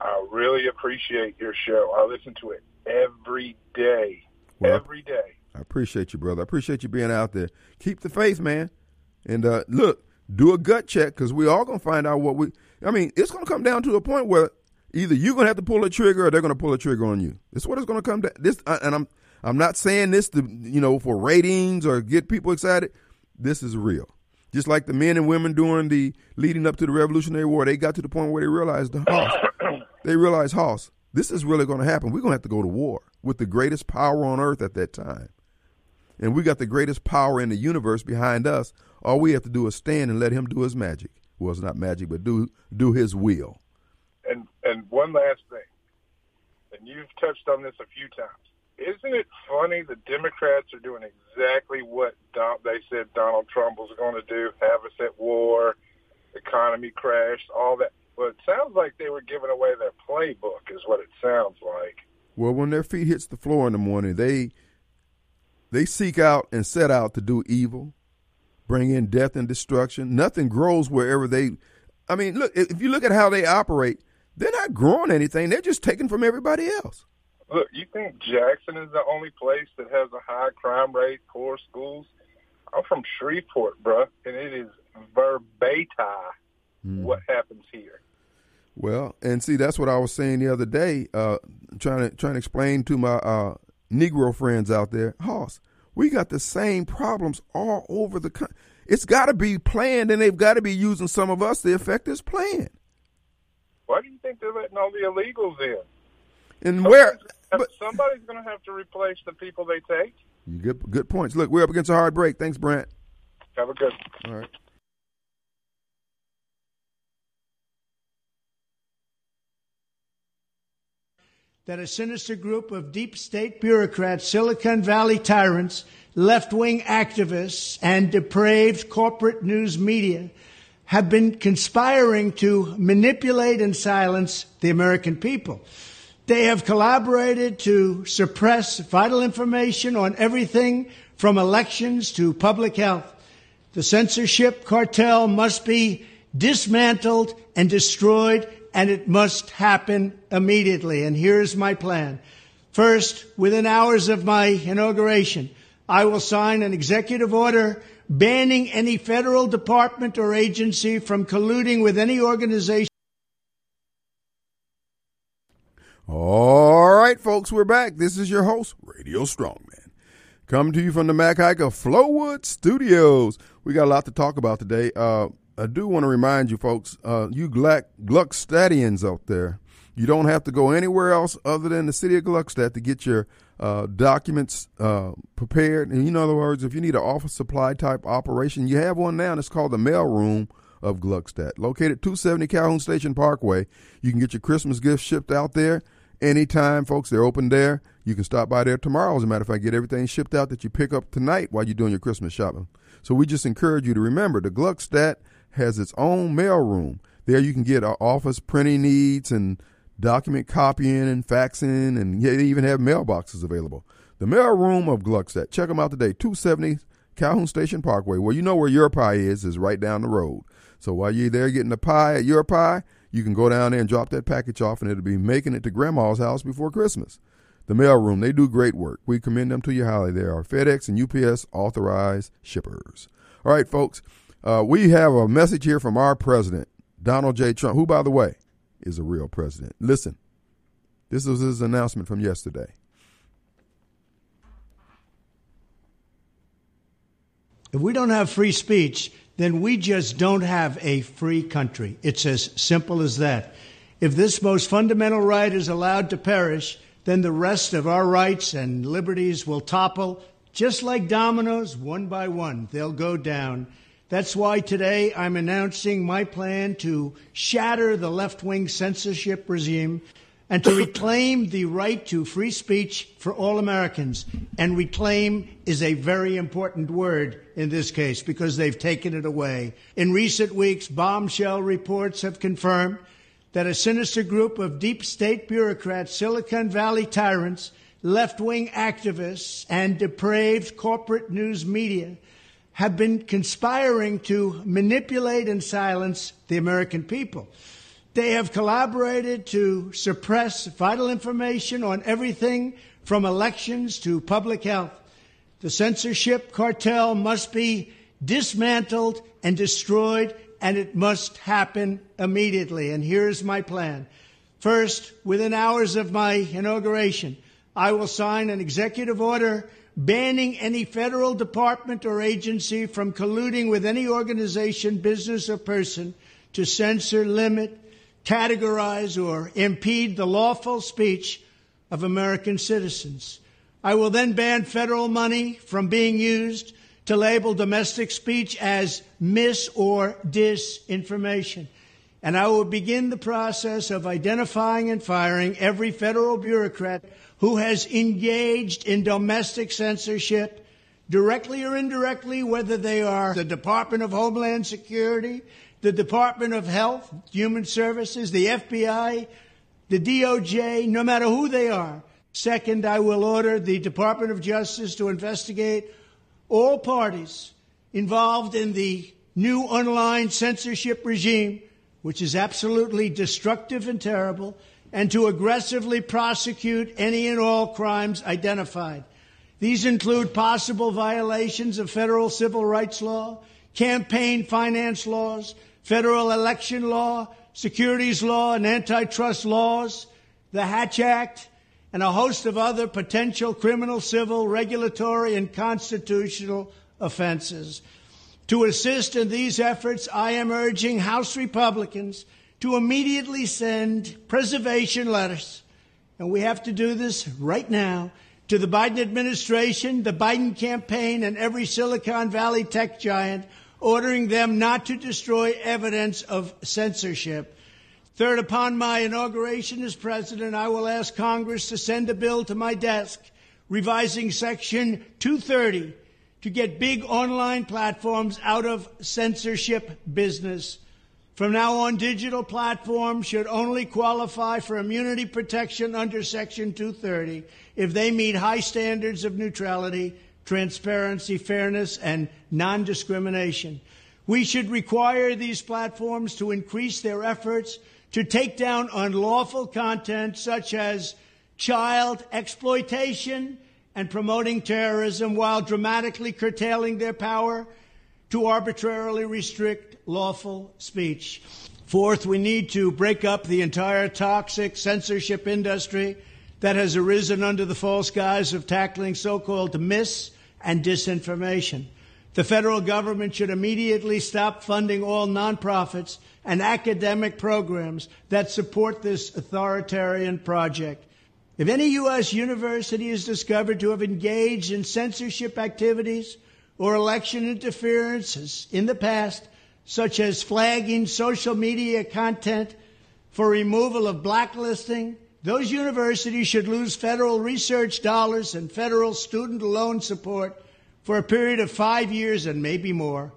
I really appreciate your show. I listen to it every day. Well, every day. I appreciate you, brother. I appreciate you being out there. Keep the faith, man. And uh, look, do a gut check because we all gonna find out what we. I mean, it's gonna come down to a point where either you're gonna have to pull a trigger or they're gonna pull a trigger on you. This is what it's gonna come to. This, uh, and I'm I'm not saying this to you know for ratings or get people excited. This is real. Just like the men and women during the leading up to the Revolutionary War, they got to the point where they realized the Hoss. they realized Hoss. This is really going to happen. We're going to have to go to war with the greatest power on earth at that time, and we got the greatest power in the universe behind us. All we have to do is stand and let him do his magic. Well, it's not magic, but do do his will. And and one last thing, and you've touched on this a few times isn't it funny the Democrats are doing exactly what Don, they said Donald Trump was going to do, have us at war, economy crashed, all that. Well, it sounds like they were giving away their playbook, is what it sounds like. Well, when their feet hits the floor in the morning, they they seek out and set out to do evil, bring in death and destruction. Nothing grows wherever they. I mean, look if you look at how they operate, they're not growing anything. They're just taking from everybody else. Look, you think Jackson is the only place that has a high crime rate, poor schools? I'm from Shreveport, bruh, and it is verbatim mm. what happens here. Well, and see, that's what I was saying the other day, uh, trying to trying to explain to my uh, Negro friends out there, Hoss, we got the same problems all over the country. It's got to be planned, and they've got to be using some of us to affect this plan. Why do you think they're letting all the illegals in? And where but, somebody's going to have to replace the people they take. Good, good points. Look, we're up against a hard break. Thanks, Brent. Have a good. All right. That a sinister group of deep state bureaucrats, Silicon Valley tyrants, left wing activists, and depraved corporate news media have been conspiring to manipulate and silence the American people. They have collaborated to suppress vital information on everything from elections to public health. The censorship cartel must be dismantled and destroyed, and it must happen immediately. And here's my plan. First, within hours of my inauguration, I will sign an executive order banning any federal department or agency from colluding with any organization. All right, folks, we're back. This is your host, Radio Strongman. Coming to you from the Mac Haik of Flowood Studios. We got a lot to talk about today. Uh, I do want to remind you, folks, uh, you Gluck, Gluckstadians out there, you don't have to go anywhere else other than the city of Gluckstadt to get your uh, documents uh, prepared. And in other words, if you need an office supply type operation, you have one now, and it's called the mail room of Gluckstadt. Located 270 Calhoun Station Parkway, you can get your Christmas gifts shipped out there anytime, folks. They're open there. You can stop by there tomorrow. As a matter of fact, get everything shipped out that you pick up tonight while you're doing your Christmas shopping. So we just encourage you to remember the Gluckstadt has its own mail room. There you can get uh, office printing needs and document copying and faxing, and they even have mailboxes available. The mail room of Gluckstadt. Check them out today. 270 Calhoun Station Parkway. Well, you know where your pie is, is right down the road. So while you're there getting the pie at your pie, you can go down there and drop that package off, and it'll be making it to Grandma's house before Christmas. The mail room, they do great work. We commend them to you highly. They are FedEx and UPS authorized shippers. All right, folks, uh, we have a message here from our president, Donald J. Trump, who, by the way, is a real president. Listen, this was his announcement from yesterday. If we don't have free speech, then we just don't have a free country. It's as simple as that. If this most fundamental right is allowed to perish, then the rest of our rights and liberties will topple just like dominoes, one by one. They'll go down. That's why today I'm announcing my plan to shatter the left wing censorship regime and to reclaim the right to free speech for all Americans. And reclaim is a very important word in this case because they've taken it away. In recent weeks, bombshell reports have confirmed that a sinister group of deep state bureaucrats, Silicon Valley tyrants, left wing activists, and depraved corporate news media have been conspiring to manipulate and silence the American people. They have collaborated to suppress vital information on everything from elections to public health. The censorship cartel must be dismantled and destroyed, and it must happen immediately. And here's my plan. First, within hours of my inauguration, I will sign an executive order banning any federal department or agency from colluding with any organization, business, or person to censor, limit, categorize or impede the lawful speech of American citizens. I will then ban federal money from being used to label domestic speech as mis or disinformation. And I will begin the process of identifying and firing every federal bureaucrat who has engaged in domestic censorship, directly or indirectly, whether they are the Department of Homeland Security, the Department of Health, Human Services, the FBI, the DOJ, no matter who they are. Second, I will order the Department of Justice to investigate all parties involved in the new online censorship regime, which is absolutely destructive and terrible, and to aggressively prosecute any and all crimes identified. These include possible violations of federal civil rights law, campaign finance laws, federal election law, securities law, and antitrust laws, the Hatch Act, and a host of other potential criminal, civil, regulatory, and constitutional offenses. To assist in these efforts, I am urging House Republicans to immediately send preservation letters, and we have to do this right now, to the Biden administration, the Biden campaign, and every Silicon Valley tech giant ordering them not to destroy evidence of censorship. Third, upon my inauguration as president, I will ask Congress to send a bill to my desk revising Section 230 to get big online platforms out of censorship business. From now on, digital platforms should only qualify for immunity protection under Section 230 if they meet high standards of neutrality transparency, fairness, and non discrimination. We should require these platforms to increase their efforts to take down unlawful content such as child exploitation and promoting terrorism while dramatically curtailing their power to arbitrarily restrict lawful speech. Fourth, we need to break up the entire toxic censorship industry that has arisen under the false guise of tackling so called mis and disinformation. The federal government should immediately stop funding all nonprofits and academic programs that support this authoritarian project. If any U.S. university is discovered to have engaged in censorship activities or election interferences in the past, such as flagging social media content for removal of blacklisting, those universities should lose federal research dollars and federal student loan support for a period of five years and maybe more.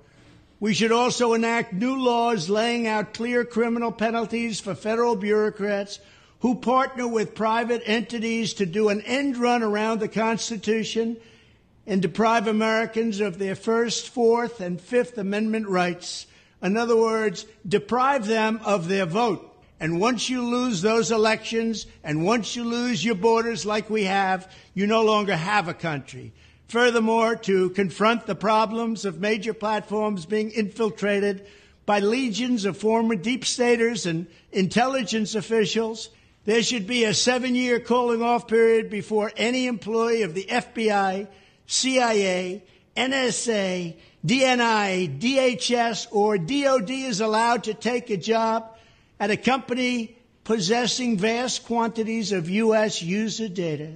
We should also enact new laws laying out clear criminal penalties for federal bureaucrats who partner with private entities to do an end run around the Constitution and deprive Americans of their First, Fourth, and Fifth Amendment rights. In other words, deprive them of their vote. And once you lose those elections, and once you lose your borders like we have, you no longer have a country. Furthermore, to confront the problems of major platforms being infiltrated by legions of former deep staters and intelligence officials, there should be a seven year calling off period before any employee of the FBI, CIA, NSA, DNI, DHS, or DOD is allowed to take a job at a company possessing vast quantities of U.S. user data.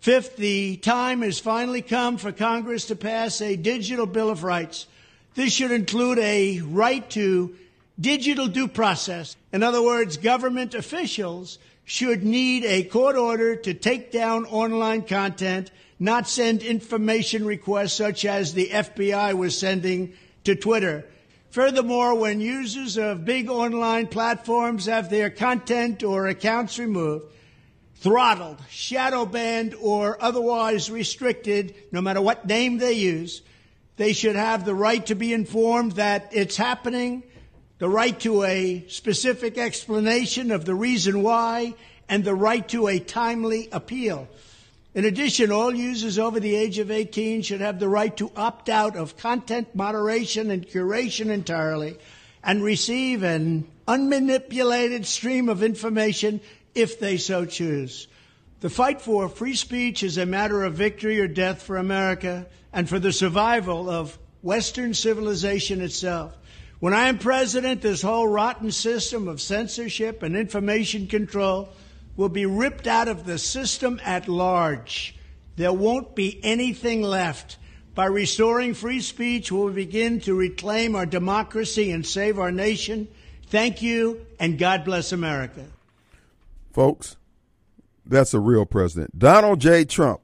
Fifth, the time has finally come for Congress to pass a digital Bill of Rights. This should include a right to digital due process. In other words, government officials should need a court order to take down online content, not send information requests such as the FBI was sending to Twitter. Furthermore, when users of big online platforms have their content or accounts removed, throttled, shadow banned, or otherwise restricted, no matter what name they use, they should have the right to be informed that it's happening the right to a specific explanation of the reason why, and the right to a timely appeal. In addition, all users over the age of 18 should have the right to opt out of content moderation and curation entirely and receive an unmanipulated stream of information if they so choose. The fight for free speech is a matter of victory or death for America and for the survival of Western civilization itself. When I am president, this whole rotten system of censorship and information control will be ripped out of the system at large. There won't be anything left. By restoring free speech, we'll begin to reclaim our democracy and save our nation. Thank you, and God bless America. Folks, that's a real president. Donald J. Trump,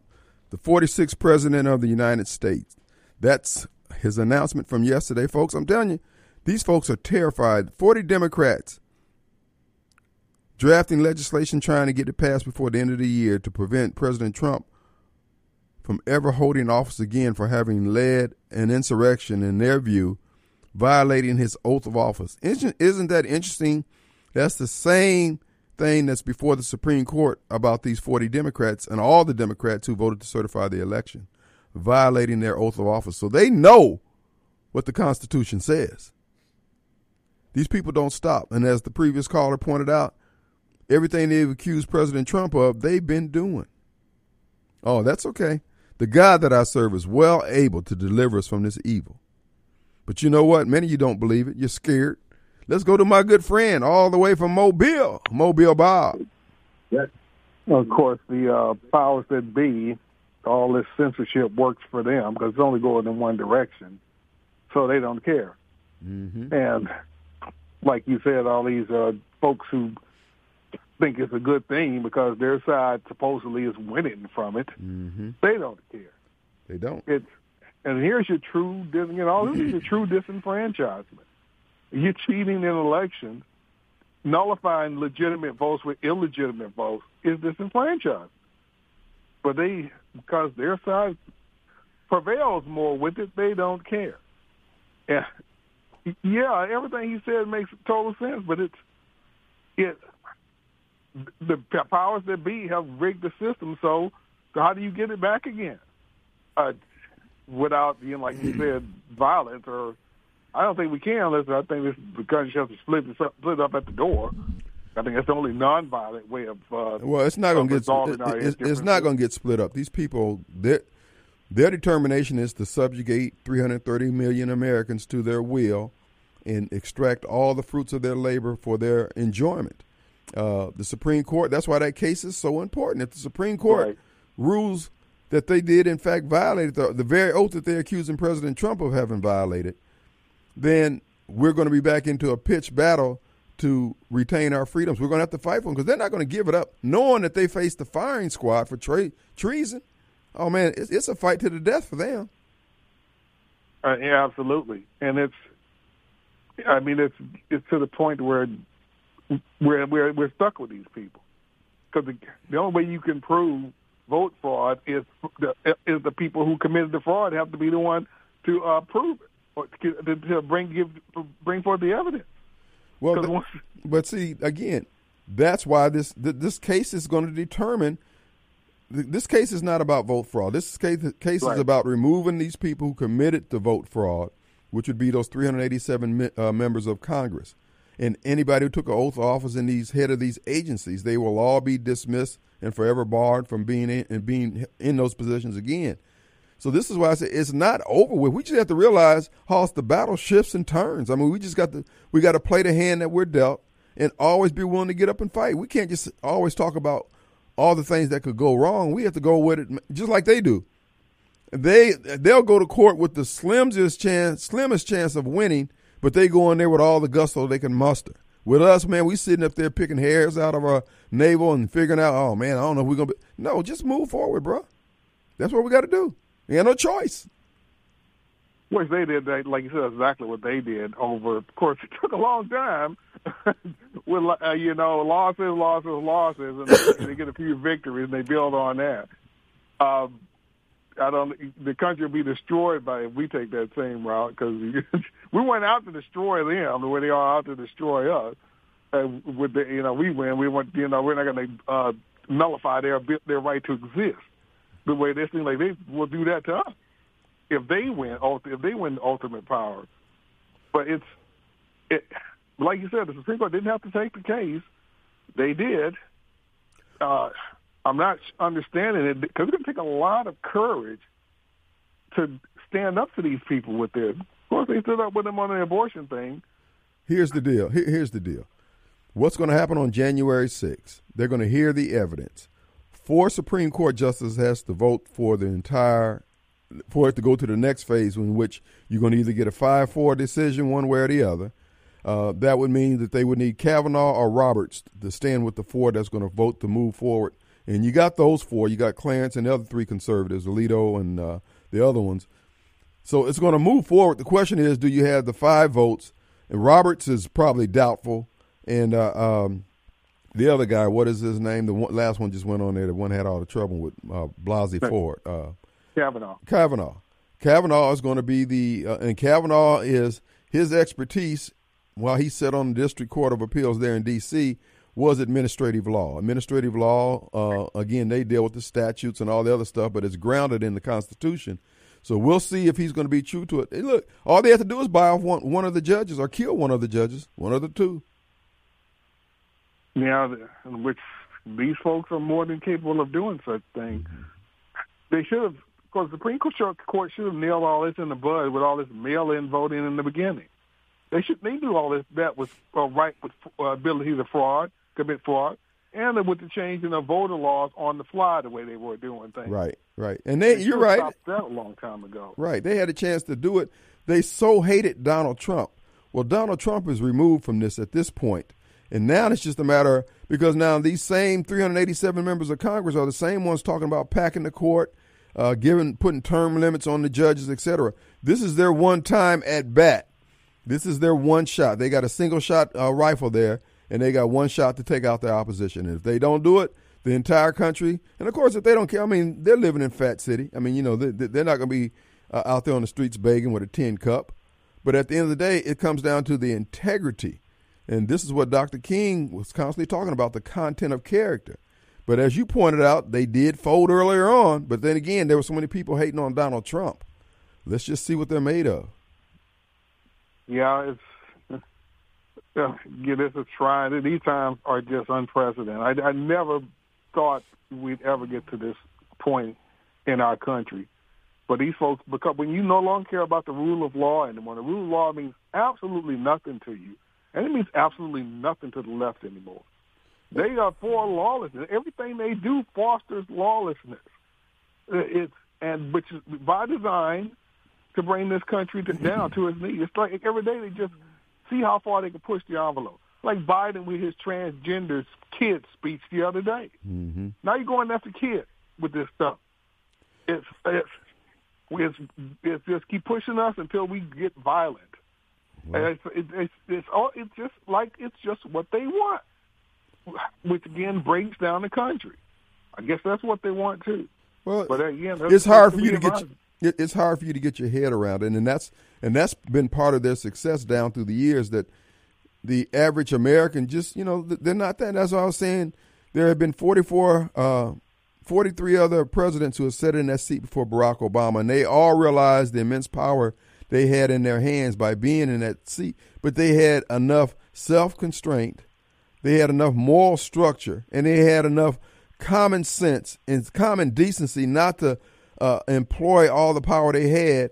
the 46th president of the United States. That's his announcement from yesterday, folks. I'm telling you, these folks are terrified. 40 Democrats drafting legislation trying to get it passed before the end of the year to prevent President Trump from ever holding office again for having led an insurrection, in their view, violating his oath of office. Isn't that interesting? That's the same thing that's before the Supreme Court about these 40 Democrats and all the Democrats who voted to certify the election, violating their oath of office. So they know what the Constitution says. These people don't stop. And as the previous caller pointed out, everything they've accused President Trump of, they've been doing. Oh, that's okay. The God that I serve is well able to deliver us from this evil. But you know what? Many of you don't believe it. You're scared. Let's go to my good friend all the way from Mobile, Mobile Bob. Yes. Of course, the uh, powers that be, all this censorship works for them because it's only going in one direction, so they don't care. Mm-hmm. And like you said, all these uh, folks who think it's a good thing because their side supposedly is winning from it. Mm-hmm. They don't care. They don't. It's and here's your true, you know, this is your true disenfranchisement. You're cheating in elections, nullifying legitimate votes with illegitimate votes is disenfranchised. But they, because their side prevails more with it, they don't care. Yeah, yeah, everything he said makes total sense, but it's it the powers that be have rigged the system so how do you get it back again? Uh, without being like you said, violence or I don't think we can unless I think this the country has to split this up, split up at the door. I think that's the only nonviolent way of. Uh, well, it's not going to get our it's, it's not going to get split up. These people, their determination is to subjugate 330 million Americans to their will and extract all the fruits of their labor for their enjoyment. Uh, the Supreme Court. That's why that case is so important. If the Supreme Court Right. rules that they did in fact violate the, the very oath that they're accusing President Trump of having violated, then we're going to be back into a pitched battle to retain our freedoms. We're going to have to fight for them because they're not going to give it up, knowing that they face the firing squad for tra- treason. Oh man, it's, it's a fight to the death for them. Uh, yeah, absolutely, and it's. I mean, it's it's to the point where we're we're we're stuck with these people because the, the only way you can prove vote fraud is the is the people who committed the fraud have to be the one to uh, prove it or to, to, bring give bring forth the evidence. Well, 'Cause th- once- but see again, that's why this this case is going to determine. Th- This case is not about vote fraud. This case case is about removing these people who committed the vote fraud, which would be those 387 mi- uh, members of Congress, and anybody who took an oath of office in these head of these agencies. They will all be dismissed and forever barred from being in, and being in those positions again. So this is why I say it's not over with. We just have to realize, Hoss, the battle shifts and turns. I mean, we just got to we got to play the hand that we're dealt and always be willing to get up and fight. We can't just always talk about all the things that could go wrong. We have to go with it just like they do. They they'll go to court with the slimmest chance slimmest chance of winning, but they go in there with all the gusto they can muster. With us, man, we sitting up there picking hairs out of our navel and figuring out, oh man, I don't know if we're gonna be. No, just move forward, bro. That's what we got to do. We got no choice. Which they did, like you said, exactly what they did. Over, of course, it took a long time. with uh, you know, losses, losses, losses, and they get a few victories, and they build on that. Um, I don't. The country will be destroyed by if we take that same route because we went out to destroy them the way they are out to destroy us. And with the, you know, we win. We want, you know, we're not going to uh, nullify their their right to exist the way they seem like they will do that to us if they win, if they win the ultimate power. But it's, it, like you said, the Supreme Court didn't have to take the case. They did. Uh, I'm not understanding it because it's going to take a lot of courage to stand up to these people with this. Of course, they stood up with them on the abortion thing. Here's the deal. Here- Here's the deal. What's going to happen on January 6th? They're going to hear the evidence. Four Supreme Court justices has to vote for the entire for it to go to the next phase in which you're going to either get a 5-4 decision one way or the other. Uh, that would mean that they would need Kavanaugh or Roberts to stand with the four that's going to vote to move forward. And you got those four. You got Clarence and the other three conservatives, Alito and uh, the other ones. So it's going to move forward. The question is, do you have the five votes? And Roberts is probably doubtful. And uh, um, the other guy, what is his name? The one, last one just went on there. The one had all the trouble with uh, Blasey Ford. Uh, Kavanaugh. Kavanaugh. Kavanaugh is going to be the, uh, and Kavanaugh is his expertise while he sat on the District Court of Appeals there in D.C. was administrative law. Administrative law, uh, again, they deal with the statutes and all the other stuff, but it's grounded in the Constitution. So we'll see if he's going to be true to it. Hey, look, all they have to do is buy off one, one of the judges or kill one of the judges, one of the two. Yeah, which these folks are more than capable of doing such things. They should have, of course, the Supreme Court should have nailed all this in the bud with all this mail-in voting in the beginning. They should they do all this that was uh, right with uh, ability to fraud, commit fraud, and with the change in the voter laws on the fly the way they were doing things. Right, right. And they, They you're right. stopped that a long time ago. Right. They had a chance to do it. They so hated Donald Trump. Well, Donald Trump is removed from this at this. And now it's just a matter because now these same 387 members of Congress are the same ones talking about packing the court, uh, giving putting term limits on the judges, etc. This is their one time at bat. This is their one shot. They got a single shot uh, rifle there, and they got one shot to take out their opposition. And if they don't do it, the entire country, and of course, if they don't care, I mean, they're living in Fat City. I mean, you know, they, they're not going to be uh, out there on the streets begging with a tin cup. But at the end of the day, it comes down to the integrity. And this is what Dr. King was constantly talking about the content of character. But as you pointed out, they did fold earlier on. But then again, there were so many people hating on Donald Trump. Let's just see what they're made of. Yeah, it's yeah, give this a try. These times are just unprecedented. I, I never thought we'd ever get to this point in our country. But these folks, because when you no longer care about the rule of law, and when the rule of law means absolutely nothing to you, and it means absolutely nothing to the left anymore. They are for lawlessness. Everything they do fosters lawlessness. Uh, it's and which is by design to bring this country to, down to its knees. It's like every day they just see how far they can push the envelope. Like Biden with his transgender kid speech the other day. Mm-hmm. Now you're going after kids with this stuff. It's it's it's, it's just keep pushing us until we get violent. Well, it's, it's it's it's all it's just like it's just what they want, which again breaks down the country. I guess that's what they want too. Well, but again, it's hard for you to get it's hard for you to get your head around it, and that's and that's been part of their success down through the years. That the average American just you know they're not that. That's what I was saying. There have been 44, uh, 43 other presidents who have sat in that seat before Barack Obama, and they all realized the immense power they had in their hands by being in that seat. But they had enough self constraint, they had enough moral structure, and they had enough common sense and common decency not to uh, employ all the power they had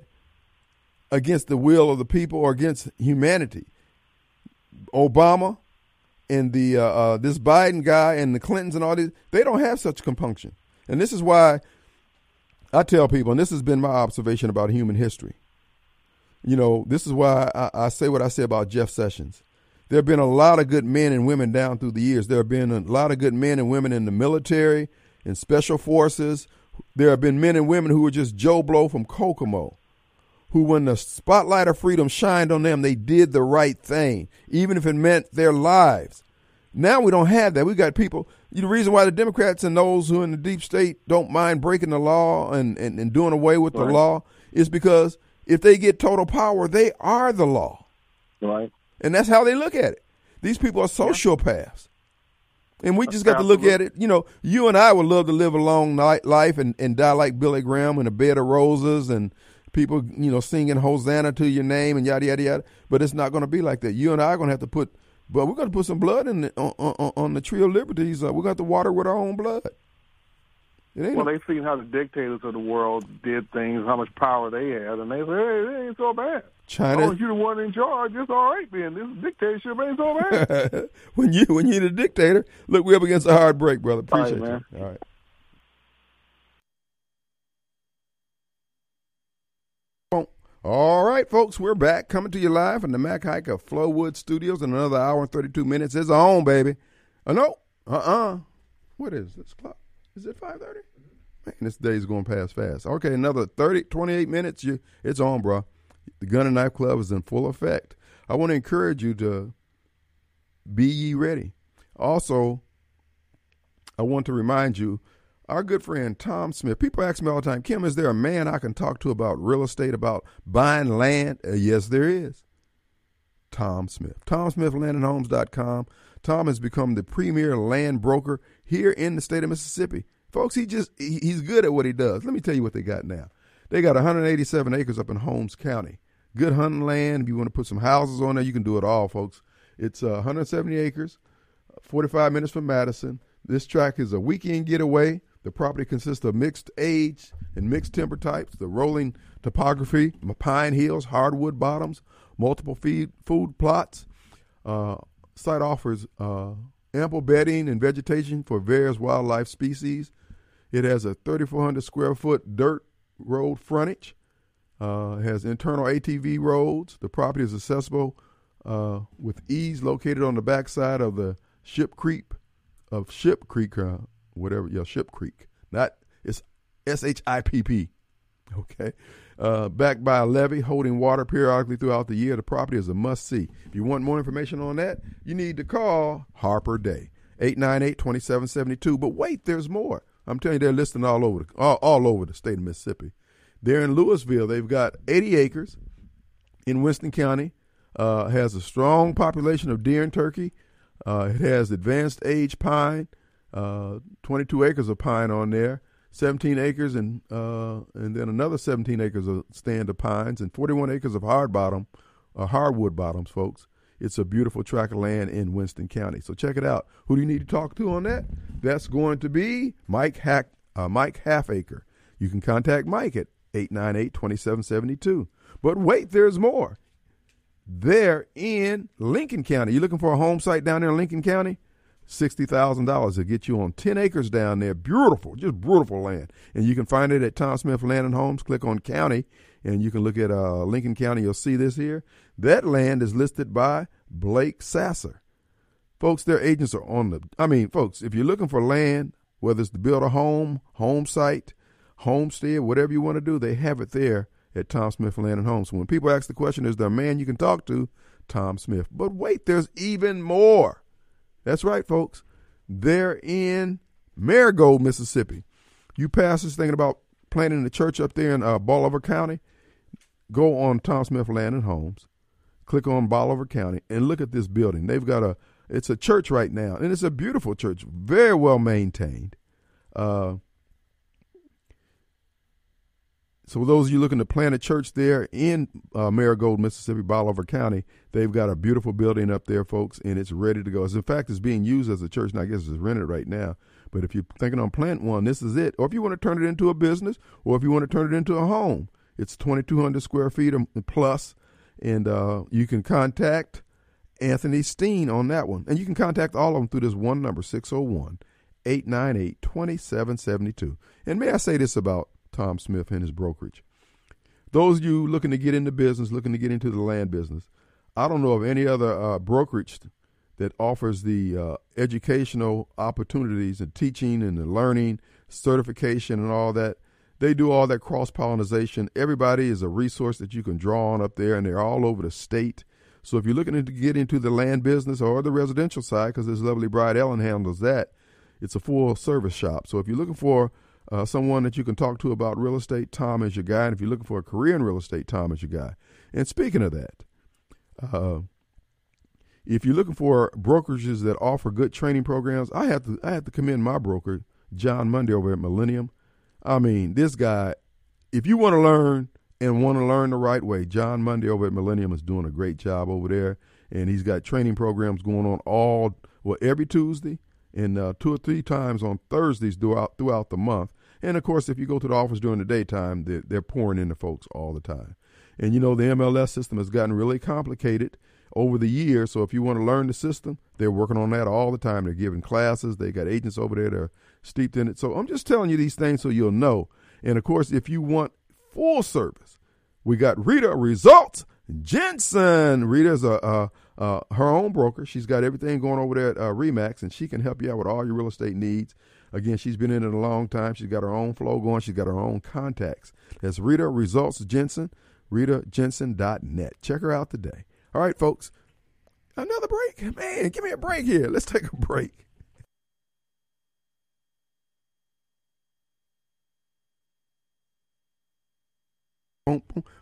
against the will of the people or against humanity. Obama and the uh, uh, this Biden guy and the Clintons and all these, they don't have such compunction. And this is why I tell people, and this has been my observation about human history. You know, this is why I, I say what I say about Jeff Sessions. There have been a lot of good men and women down through the years. There have been a lot of good men and women in the military, in special forces. There have been men and women who were just Joe Blow from Kokomo who, when the spotlight of freedom shined on them, they did the right thing, even if it meant their lives. Now we don't have that. We got people. The reason why the Democrats and those who in the deep state don't mind breaking the law and, and, and doing away with right. the law is because if they get total power, they are the law. Right. And that's how they look at it. These people are sociopaths. And we just got to look at it. You know, you and I would love to live a long life and, and die like Billy Graham in a bed of roses and people, you know, singing Hosanna to your name and yada yada yada. But it's not going to be like that. You and I are going to have to put, but we're going to put some blood in the, on, on, on, the tree of liberties. Uh, we're going to water with our own blood. well, they've seen how the dictators of the world did things, how much power they had, and they say, "Hey, it ain't so bad." China, oh, you're the one in charge. It's all right, then. This dictatorship ain't so bad. when you when you're the dictator, look, we're up against a hard break, brother. Appreciate all right, you. All right. All right, folks, we're back coming to you live from the Mac Haik of Flowood Studios in another hour and 32 minutes. It's on, baby. Oh, no. Uh-uh. What is this clock? Is it 5.30? Man, this day's going past fast. Okay, another 30, 28 minutes. You, It's on, bro. The Gun and Knife Club is in full effect. I want to encourage you to be ye ready. Also, I want to remind you our good friend Tom Smith. People ask me all the time, Kim, is there a man I can talk to about real estate, about buying land? Uh, yes, there is. Tom Smith. TomSmithLandandHomes.com. Tom has become the premier land broker here in the state of Mississippi. Folks, he just he's good at what he does. Let me tell you what they got now. They got 187 acres up in Holmes County. Good hunting land. If you want to put some houses on there, you can do it all, folks. It's uh, 170 acres, 45 minutes from Madison. This track is a weekend getaway. The property consists of mixed age and mixed timber types, the rolling topography, pine hills, hardwood bottoms, multiple feed, food plots. Uh, site offers uh, ample bedding and vegetation for various wildlife species. It has a 3,400 square foot dirt road frontage. Uh, has internal ATV roads. The property is accessible uh, with ease, located on the backside of the Ship Creek of Ship Creek uh, whatever, yeah, Ship Creek. Not it's S H I P P. Okay. Uh, backed by a levee holding water periodically throughout the year. The property is a must see. If you want more information on that, you need to call Harper Day, 898 2772. But wait, there's more. I'm telling you, they're listing all over the, all, all over the state of Mississippi. They're in Louisville. They've got 80 acres in Winston County. Uh, has a strong population of deer and turkey. Uh, it has advanced age pine Uh, 22 acres of pine on there, 17 acres and uh, and then another 17 acres of stand of pines and 41 acres of hard bottom, uh, hardwood bottoms, folks. It's a beautiful tract of land in Winston County. So check it out. Who do you need to talk to on that? That's going to be Mike Hack, uh, Mike Halfacre. You can contact Mike at 898-2772. But wait, there's more. They're in Lincoln County. You looking for a home site down there in Lincoln County? $60,000 to get you on 10 acres down there. Beautiful, just beautiful land. And you can find it at Tom Smith Land and Homes. Click on county and you can look at uh, Lincoln County. You'll see this here. That land is listed by Blake Sasser. Folks, their agents are on the. I mean, folks, if you're looking for land, whether it's to build a home, home site, homestead, whatever you want to do, they have it there at Tom Smith Land and Homes. So when people ask the question, is there a man you can talk to? Tom Smith. But wait, there's even more. That's right, folks. They're in Merigold, Mississippi. You pastors thinking about planting a church up there in uh, Bolivar County? Go on Tom Smith Land and Homes, click on Bolivar County, and look at this building. They've got a it's a church right now, and it's a beautiful church, very well maintained. Uh, so those of you looking to plant a church there in uh, Merigold, Mississippi, Bolivar County, they've got a beautiful building up there, folks, and it's ready to go. As in fact, it's being used as a church, and I guess it's rented right now. But if you're thinking on planting one, this is it. Or if you want to turn it into a business, or if you want to turn it into a home, it's 2,200 square feet plus, and uh, you can contact Anthony Steen on that one. And you can contact all of them through this one number, 601 898 2772. And may I say this about Tom Smith and his brokerage. Those of you looking to get into business, looking to get into the land business, I don't know of any other uh, brokerage that offers the uh, educational opportunities and teaching and the learning, certification, and all that. They do all that cross pollination. Everybody is a resource that you can draw on up there, and they're all over the state. So if you're looking to get into the land business or the residential side, because this lovely bride Ellen handles that, it's a full service shop. So if you're looking for uh, someone that you can talk to about real estate, Tom is your guy. And if you're looking for a career in real estate, Tom is your guy. And speaking of that, uh, if you're looking for brokerages that offer good training programs, I have to I have to commend my broker, John Monday over at Millennium. I mean, this guy, if you want to learn and want to learn the right way, John Monday over at Millennium is doing a great job over there, and he's got training programs going on all well every Tuesday and uh, two or three times on Thursdays throughout throughout the month. And of course, if you go to the office during the daytime, they're, they're pouring into folks all the time. And you know, the MLS system has gotten really complicated over the years. So if you want to learn the system, they're working on that all the time. They're giving classes. They got agents over there that are steeped in it. So I'm just telling you these things so you'll know. And of course, if you want full service, we got Rita Results Jensen. Rita's a, a, a, her own broker. She's got everything going over there at uh, Remax, and she can help you out with all your real estate needs. Again, she's been in it a long time. She's got her own flow going. She's got her own contacts. That's Rita Results Jensen, ritajensen.net. Check her out today. All right, folks. Another break. Man, give me a break here. Let's take a break.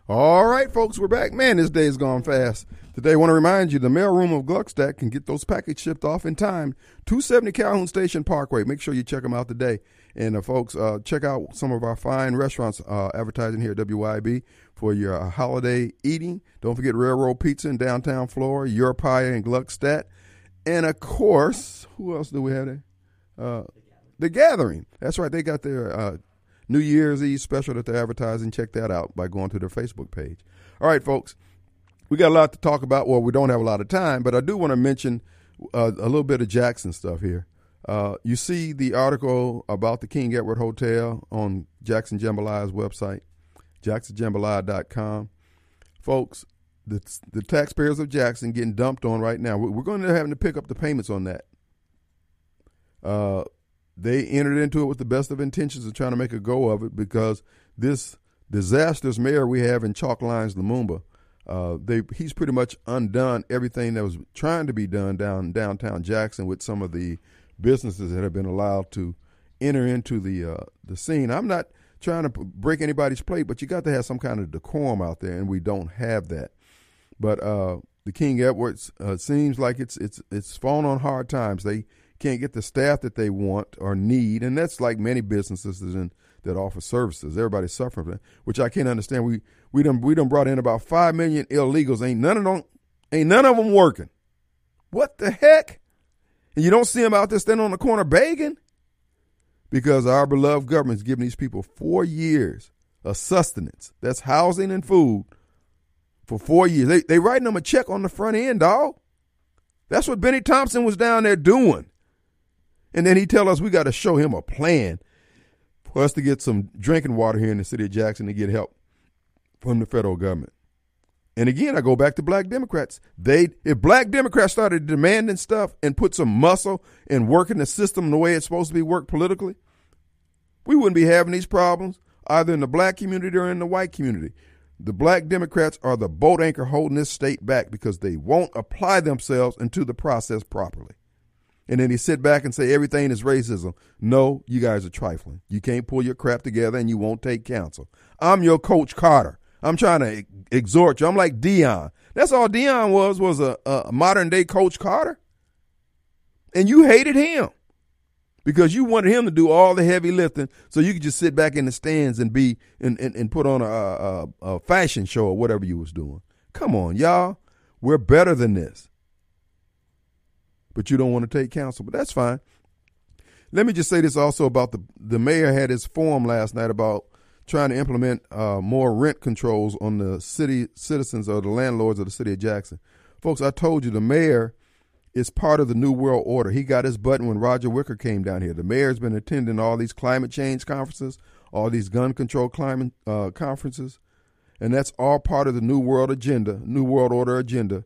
All right, folks, we're back. Man, this day's gone fast. Today, I want to remind you the mailroom of Gluckstadt can get those packages shipped off in time. 270 Calhoun Station Parkway. Make sure you check them out today. And uh, folks, uh, check out some of our fine restaurants uh, advertising here at WYAB for your uh, holiday eating. Don't forget Railroad Pizza in downtown Flora, Your Pie in Gluckstadt. And of course, who else do we have there? Uh, the Gathering. That's right. They got their uh, New Year's Eve special that they're advertising. Check that out by going to their Facebook page. All right, folks, we got a lot to talk about. Well, we don't have a lot of time, but I do want to mention uh, a little bit of Jackson stuff here. Uh, you see the article about the King Edward Hotel on Jackson Jambalaya's website, jacksonjambalaya.com. Folks, the, the taxpayers of Jackson getting dumped on right now. We're going to having to pick up the payments on that. Uh, they entered into it with the best of intentions of trying to make a go of it because this disastrous mayor we have in Chalk Lines, Lumumba, uh, they he's pretty much undone everything that was trying to be done down downtown Jackson with some of the businesses that have been allowed to enter into the uh, the scene. I'm not trying to break anybody's plate, but you got to have some kind of decorum out there, and we don't have that. But uh, the King Edwards uh, seems like it's it's it's fallen on hard times. They can't get the staff that they want or need, and that's like many businesses in, that offer services. Everybody's suffering from that, which I can't understand. We we done we done brought in about five million illegals. Ain't none of them ain't none of them working. What the heck? And you don't see them out there standing on the corner begging because our beloved government is giving these people four years of sustenance. That's housing and food for four years. They they writing them a check on the front end, dog. That's what Bennie Thompson was down there doing. And then he tell us we got to show him a plan for us to get some drinking water here in the city of Jackson to get help from the federal government. And again, I go back to black Democrats. They if black Democrats started demanding stuff and put some muscle and working the system the way it's supposed to be worked politically, we wouldn't be having these problems either in the black community or in the white community. The black Democrats are the boat anchor holding this state back because they won't apply themselves into the process properly and then he sit back and say everything is racism. No, you guys are trifling. You can't pull your crap together and you won't take counsel. I'm your coach Carter. I'm trying to exhort you. I'm like Deion. That's all Deion was was a, a modern day coach Carter. And you hated him because you wanted him to do all the heavy lifting so you could just sit back in the stands and be and, and, and put on a, a, a fashion show or whatever you was doing. Come on, y'all. We're better than this but you don't want to take counsel. But that's fine. Let me just say this also about the the mayor had his forum last night about trying to implement uh, more rent controls on the city citizens or the landlords of the city of Jackson. Folks, I told you the mayor is part of the New World Order. He got his button when Roger Wicker came down here. The mayor's been attending all these climate change conferences, all these gun control climate uh, conferences, and that's all part of the New World agenda, New World Order agenda.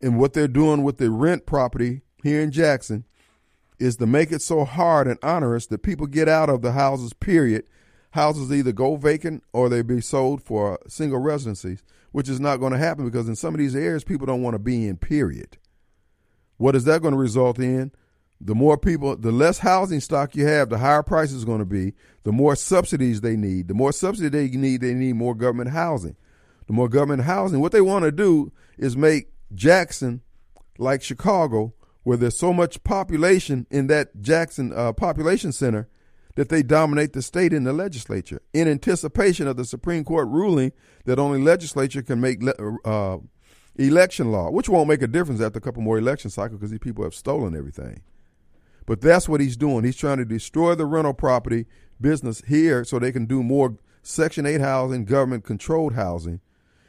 And what they're doing with the rent property here in Jackson is to make it so hard and onerous that people get out of the houses, period. Houses either go vacant or they be sold for single residencies, which is not going to happen because in some of these areas, people don't want to be in, period. What is that going to result in? The more people, the less housing stock you have, the higher prices is going to be, the more subsidies they need. The more subsidy they need, they need more government housing. The more government housing, what they want to do is make Jackson like Chicago, where there's so much population in that Jackson uh, population center that they dominate the state in the legislature in anticipation of the Supreme Court ruling that only legislature can make le- uh, election law, which won't make a difference after a couple more election cycles because these people have stolen everything. But that's what he's doing. He's trying to destroy the rental property business here so they can do more Section 8 housing, government controlled housing.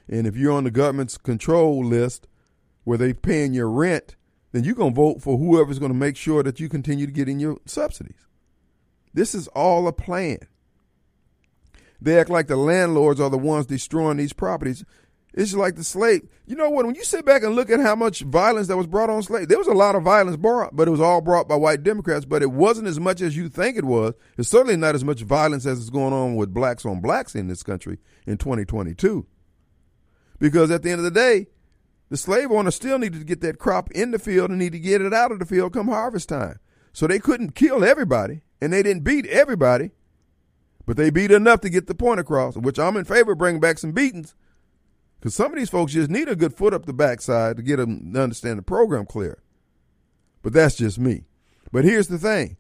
And if you're on the government's control list where they're paying your rent, then you're going to vote for whoever's going to make sure that you continue to get in your subsidies. This is all a plan. They act like the landlords are the ones destroying these properties. It's like the slave. You know what? When you sit back and look at how much violence that was brought on slaves, there was a lot of violence brought, but it was all brought by white Democrats. But it wasn't as much as you think it was. It's certainly not as much violence as is going on with blacks on blacks in this country in 2022. Because at the end of the day, the slave owner still needed to get that crop in the field and need to get it out of the field come harvest time. So they couldn't kill everybody and they didn't beat everybody, but they beat enough to get the point across, which I'm in favor of bringing back some beatings because some of these folks just need a good foot up the backside to get them to understand the program clear. But that's just me. But here's the thing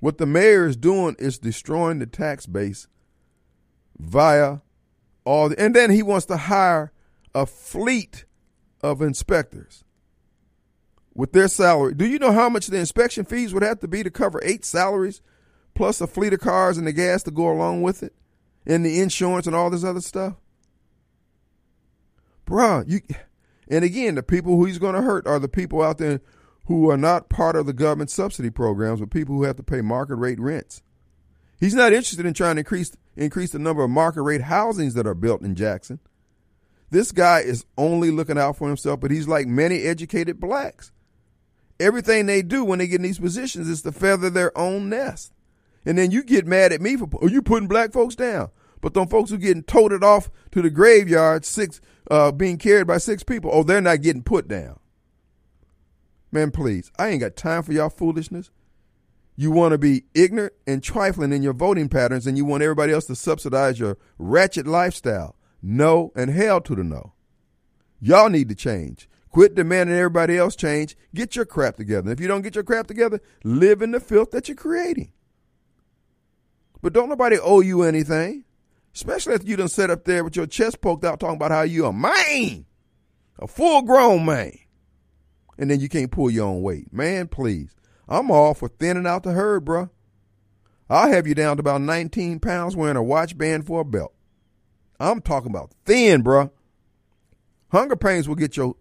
what the mayor is doing is destroying the tax base via all the, and then he wants to hire a fleet of inspectors with their salary. Do you know how much the inspection fees would have to be to cover eight salaries plus a fleet of cars and the gas to go along with it and the insurance and all this other stuff? Bruh, you and again, the people who he's going to hurt are the people out there who are not part of the government subsidy programs, but people who have to pay market rate rents. He's not interested in trying to increase increase the number of market rate housings that are built in Jackson. This guy is only looking out for himself, but he's like many educated blacks. Everything they do when they get in these positions is to feather their own nest. And then you get mad at me for oh, you putting black folks down. But them folks who getting toted off to the graveyard, six uh, being carried by six people, oh, they're not getting put down. Man, please, I ain't got time for y'all foolishness. You want to be ignorant and trifling in your voting patterns, and you want everybody else to subsidize your ratchet lifestyle. No and hell to the no. Y'all need to change. Quit demanding everybody else change. Get your crap together. If you don't get your crap together, live in the filth that you're creating. But don't nobody owe you anything. Especially if you done sit up there with your chest poked out talking about how you a man. A full grown man. And then you can't pull your own weight. Man, please. I'm all for thinning out the herd, bruh. I'll have you down to about 19 pounds wearing a watch band for a belt. I'm talking about thin, bruh. Hunger pains will get your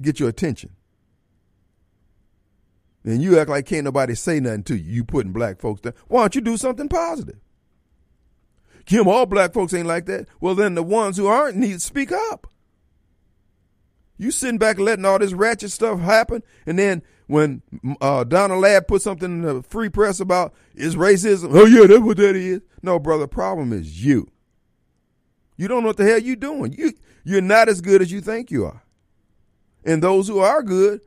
get your attention. And you act like can't nobody say nothing to you. You putting black folks down. Why don't you do something positive? Kim, all black folks ain't like that. Well, then the ones who aren't need to speak up. You sitting back letting all this ratchet stuff happen, and then when uh, Donna Ladd put something in the free press about is racism, oh yeah, that's what that is. No, brother, problem is you. You don't know what the hell you're doing. You you're not as good as you think you are. And those who are good,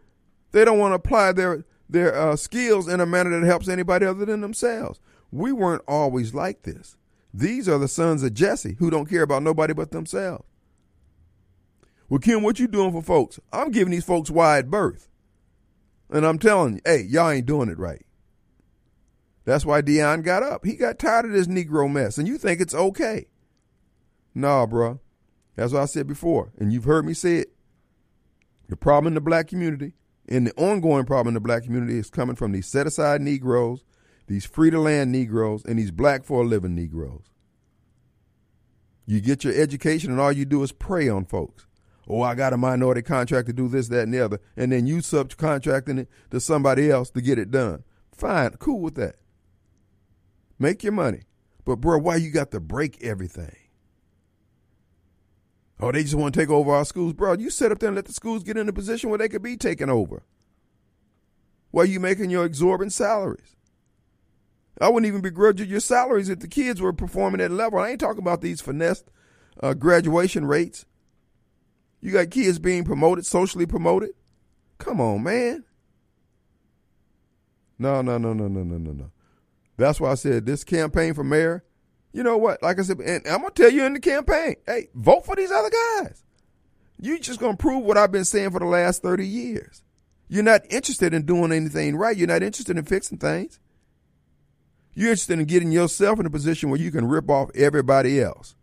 they don't want to apply their their uh, skills in a manner that helps anybody other than themselves. We weren't always like this. These are the sons of Jesse who don't care about nobody but themselves. Well, Kim, what you doing for folks? I'm giving these folks wide berth. And I'm telling you, hey, y'all ain't doing it right. That's why Deion got up. He got tired of this Negro mess. And you think it's okay. Nah, bro. That's what I said before. And you've heard me say it. The problem in the black community and the ongoing problem in the black community is coming from these set aside Negroes, these free to land Negroes, and these black for a living Negroes. You get your education and all you do is prey on folks oh, I got a minority contract to do this, that, and the other, and then you subcontracting it to somebody else to get it done. Fine, cool with that. Make your money. But, bro, why you got to break everything? Oh, they just want to take over our schools. Bro, you sit up there and let the schools get in a position where they could be taken over. Why are you making your exorbitant salaries? I wouldn't even begrudge you your salaries if the kids were performing at level. I ain't talking about these finessed uh, graduation rates. You got kids being promoted, socially promoted. Come on, man. No, no, no, no, no, no, no, no. That's why I said this campaign for mayor. You know what? Like I said, and I'm gonna tell you in the campaign, hey, vote for these other guys. You just gonna prove what I've been saying for the last 30 years. You're not interested in doing anything right. You're not interested in fixing things. You're interested in getting yourself in a position where you can rip off everybody else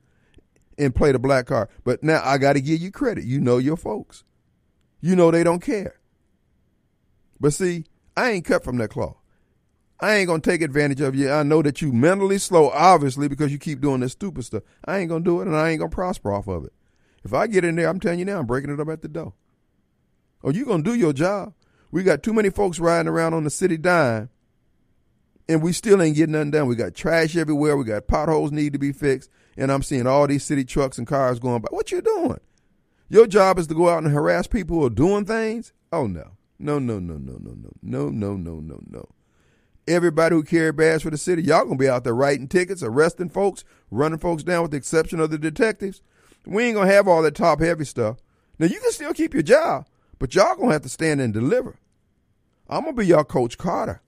and play the black card. But now I got to give you credit. You know your folks. You know they don't care. But see, I ain't cut from that cloth. I ain't gonna take advantage of you. I know that you mentally slow, obviously, because you keep doing this stupid stuff. I ain't gonna do it, and I ain't gonna prosper off of it. If I get in there, I'm telling you now, I'm breaking it up at the door. Oh, you gonna do your job? We got too many folks riding around on the city dime, and we still ain't getting nothing done. We got trash everywhere. We got potholes need to be fixed and I'm seeing all these city trucks and cars going by. What you doing? Your job is to go out and harass people who are doing things? Oh no. No, no, no, no, no, no. No, no, no, no, no. Everybody who carry bags for the city, y'all gonna be out there writing tickets, arresting folks, running folks down with the exception of the detectives. We ain't gonna have all that top heavy stuff. Now you can still keep your job, but y'all gonna have to stand and deliver. I'm gonna be y'all coach Carter.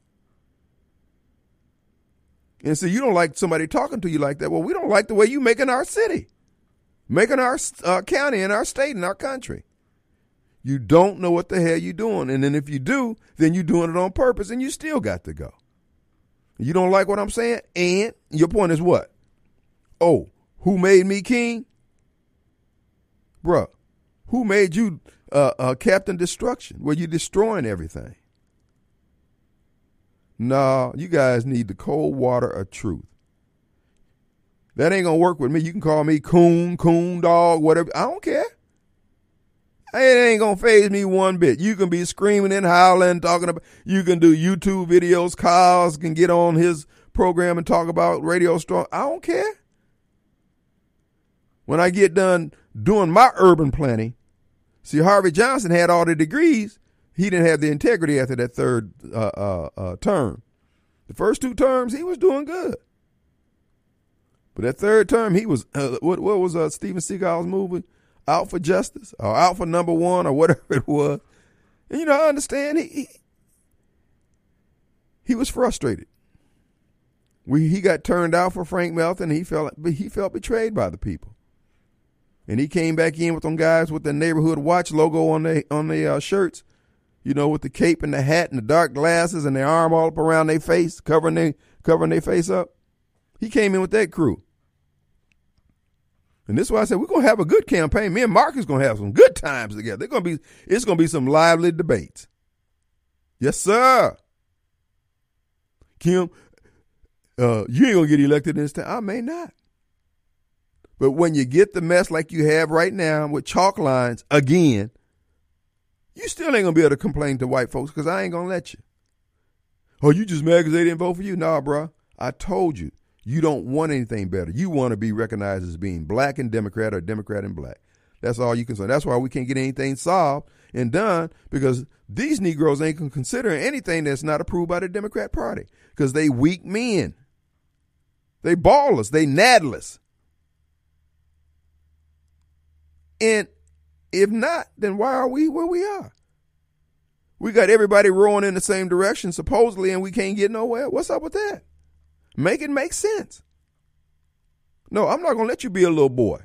And so you don't like somebody talking to you like that. Well, we don't like the way you making our city, making our uh, county and our state and our country. You don't know what the hell you're doing. And then if you do, then you're doing it on purpose and you still got to go. You don't like what I'm saying? And your point is what? Oh, who made me king? Bruh, who made you uh, uh, Captain Destruction? Where you destroying everything? No, you guys need the cold water of truth. That ain't gonna work with me. You can call me coon, coon dog, whatever. I don't care. It ain't gonna phase me one bit. You can be screaming and howling, talking about. You can do YouTube videos. Kyle's can get on his program and talk about Radio Strong. I don't care. When I get done doing my urban planning, see Harvey Johnson had all the degrees he didn't have the integrity after that third uh, uh, uh, term. The first two terms, he was doing good. But that third term, he was, uh, what, what was uh, Steven Seagal's movie? Out for Justice or Out for Number One or whatever it was. And, you know, I understand he, he, he was frustrated. We, he got turned out for Frank Melton. He felt he felt betrayed by the people, and he came back in with them guys with the neighborhood watch logo on the on the uh, shirts, you know, with the cape and the hat and the dark glasses and their arm all up around their face, covering their covering their face up. He came in with that crew. And this is why I said we're gonna have a good campaign. Me and Mark is gonna have some good times together. They're gonna be it's gonna be some lively debates. Yes, sir. Kim, uh, you ain't gonna get elected in this time. I may not. But when you get the mess like you have right now with chalk lines again, you still ain't gonna be able to complain to white folks because I ain't gonna let you. Oh, you just mad because they didn't vote for you? Nah, bro. I told you, you don't want anything better. You want to be recognized as being black and Democrat or Democrat and black. That's all you can say. That's why we can't get anything solved and done because these Negroes ain't considering anything that's not approved by the Democrat Party because they weak men. They ballless. They nadless. And if not, then why are we where we are? We got everybody rowing in the same direction, supposedly, and we can't get nowhere. What's up with that? Make it make sense. No, I'm not going to let you be a little boy.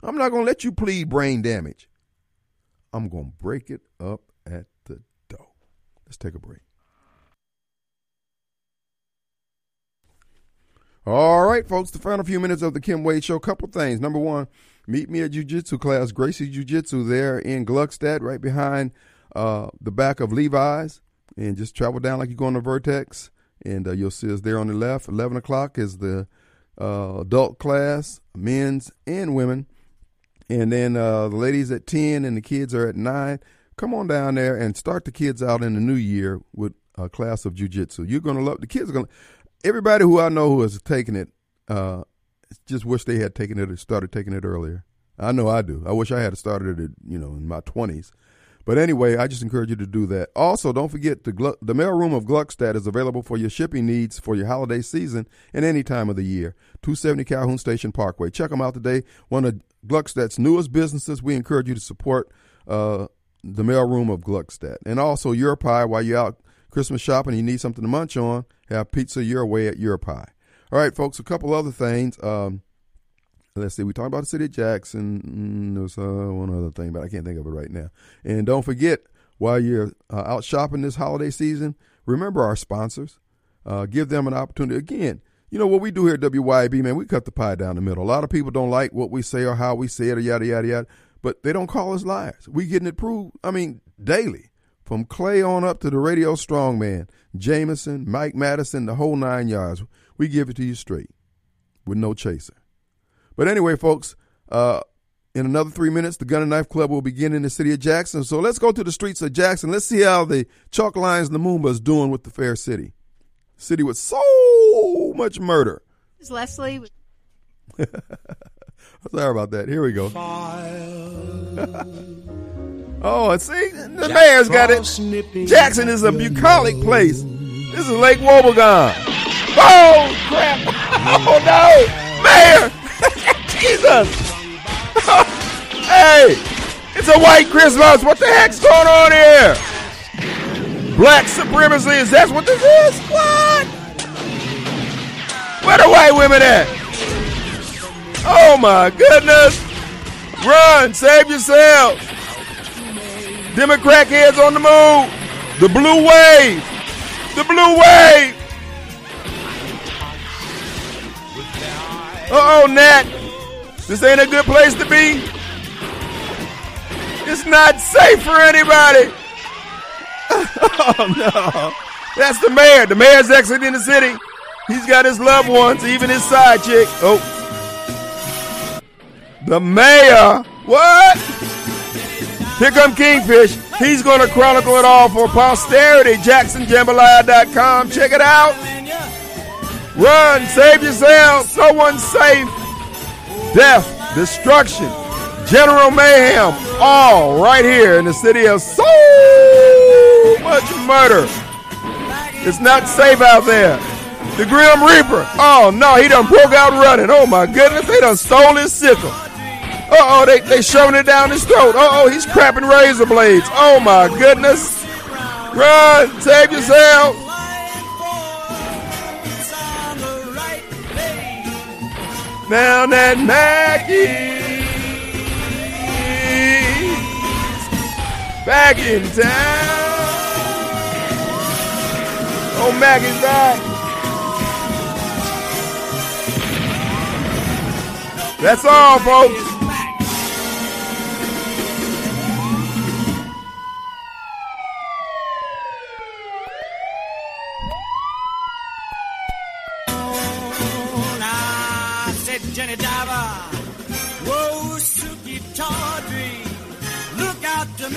I'm not going to let you plead brain damage. I'm going to break it up at the door. Let's take a break. All right, folks, the final few minutes of the Kim Wade Show. Couple things. Number one, meet me at Jiu Jitsu class, Gracie Jiu Jitsu, there in Gluckstadt, right behind uh, the back of Levi's. And just travel down like you're going to Vertex, and uh, you'll see us there on the left. 11 o'clock is the uh, adult class, men's and women. And then uh, the ladies at 10 and the kids are at 9. Come on down there and start the kids out in the new year with a class of jujitsu. You're going to love the kids are going to everybody who I know who has taken it, uh, just wish they had taken it or started taking it earlier. I know I do. I wish I had started it, you know, in my twenties. But anyway, I just encourage you to do that. Also, don't forget the the mail room of Gluckstadt is available for your shipping needs for your holiday season and any time of the year. 270 Calhoun Station Parkway. Check them out today. One of Gluckstadt's newest businesses. We encourage you to support uh, the mailroom of Gluckstadt. And also your pie while you're out Christmas shopping you need something to munch on, have pizza your way at your pie. All right, folks, a couple other things. Um, let's see, we talked about the city of Jackson. There's uh, one other thing, but I can't think of it right now. And don't forget, while you're uh, out shopping this holiday season, remember our sponsors. Uh, give them an opportunity. Again, you know what we do here at WYAB, man, we cut the pie down the middle. A lot of people don't like what we say or how we say it or yada, yada, yada, but they don't call us liars. We getting it proved, I mean, daily. From Clay on up to the radio strongman, Jameson, Mike Madison, the whole nine yards. We give it to you straight with no chaser. But anyway, folks, uh, in another three minutes, the Gun and Knife Club will begin in the city of Jackson. So let's go to the streets of Jackson. Let's see how the Chalk Lines Lumumba is doing with the fair city. City with so much murder. Is Leslie? Sorry about that. Here we go. oh, and see, the mayor's got it. Jackson is a bucolic place. This is Lake Wobegon. Oh, crap. Oh, no. Mayor. Jesus. hey, it's a white Christmas. What the heck's going on here? Black supremacy. Is that what this is? What? Where the white women at? Oh my goodness. Run, save yourself. Democrat heads on the move. The blue wave. The blue wave. Uh oh, Nat. This ain't a good place to be. It's not safe for anybody. oh no. That's the mayor. The mayor's exiting the city. He's got his loved ones, even his side chick. Oh. The mayor. What? Here come Kingfish. He's going to chronicle it all for posterity. JacksonJambalaya.com. Check it out. Run. Save yourself. No one's safe. Death. Destruction. General mayhem. All right here in the city of so much murder. It's not safe out there. The Grim Reaper. Oh no, he done broke out running. Oh my goodness, they done stole his sickle. Uh oh, they they shoving it down his throat. Uh oh, he's crapping razor blades. Oh my goodness. Run, save yourself. Down that Mackey. Back in town. Oh, Mac is back. That's all, folks.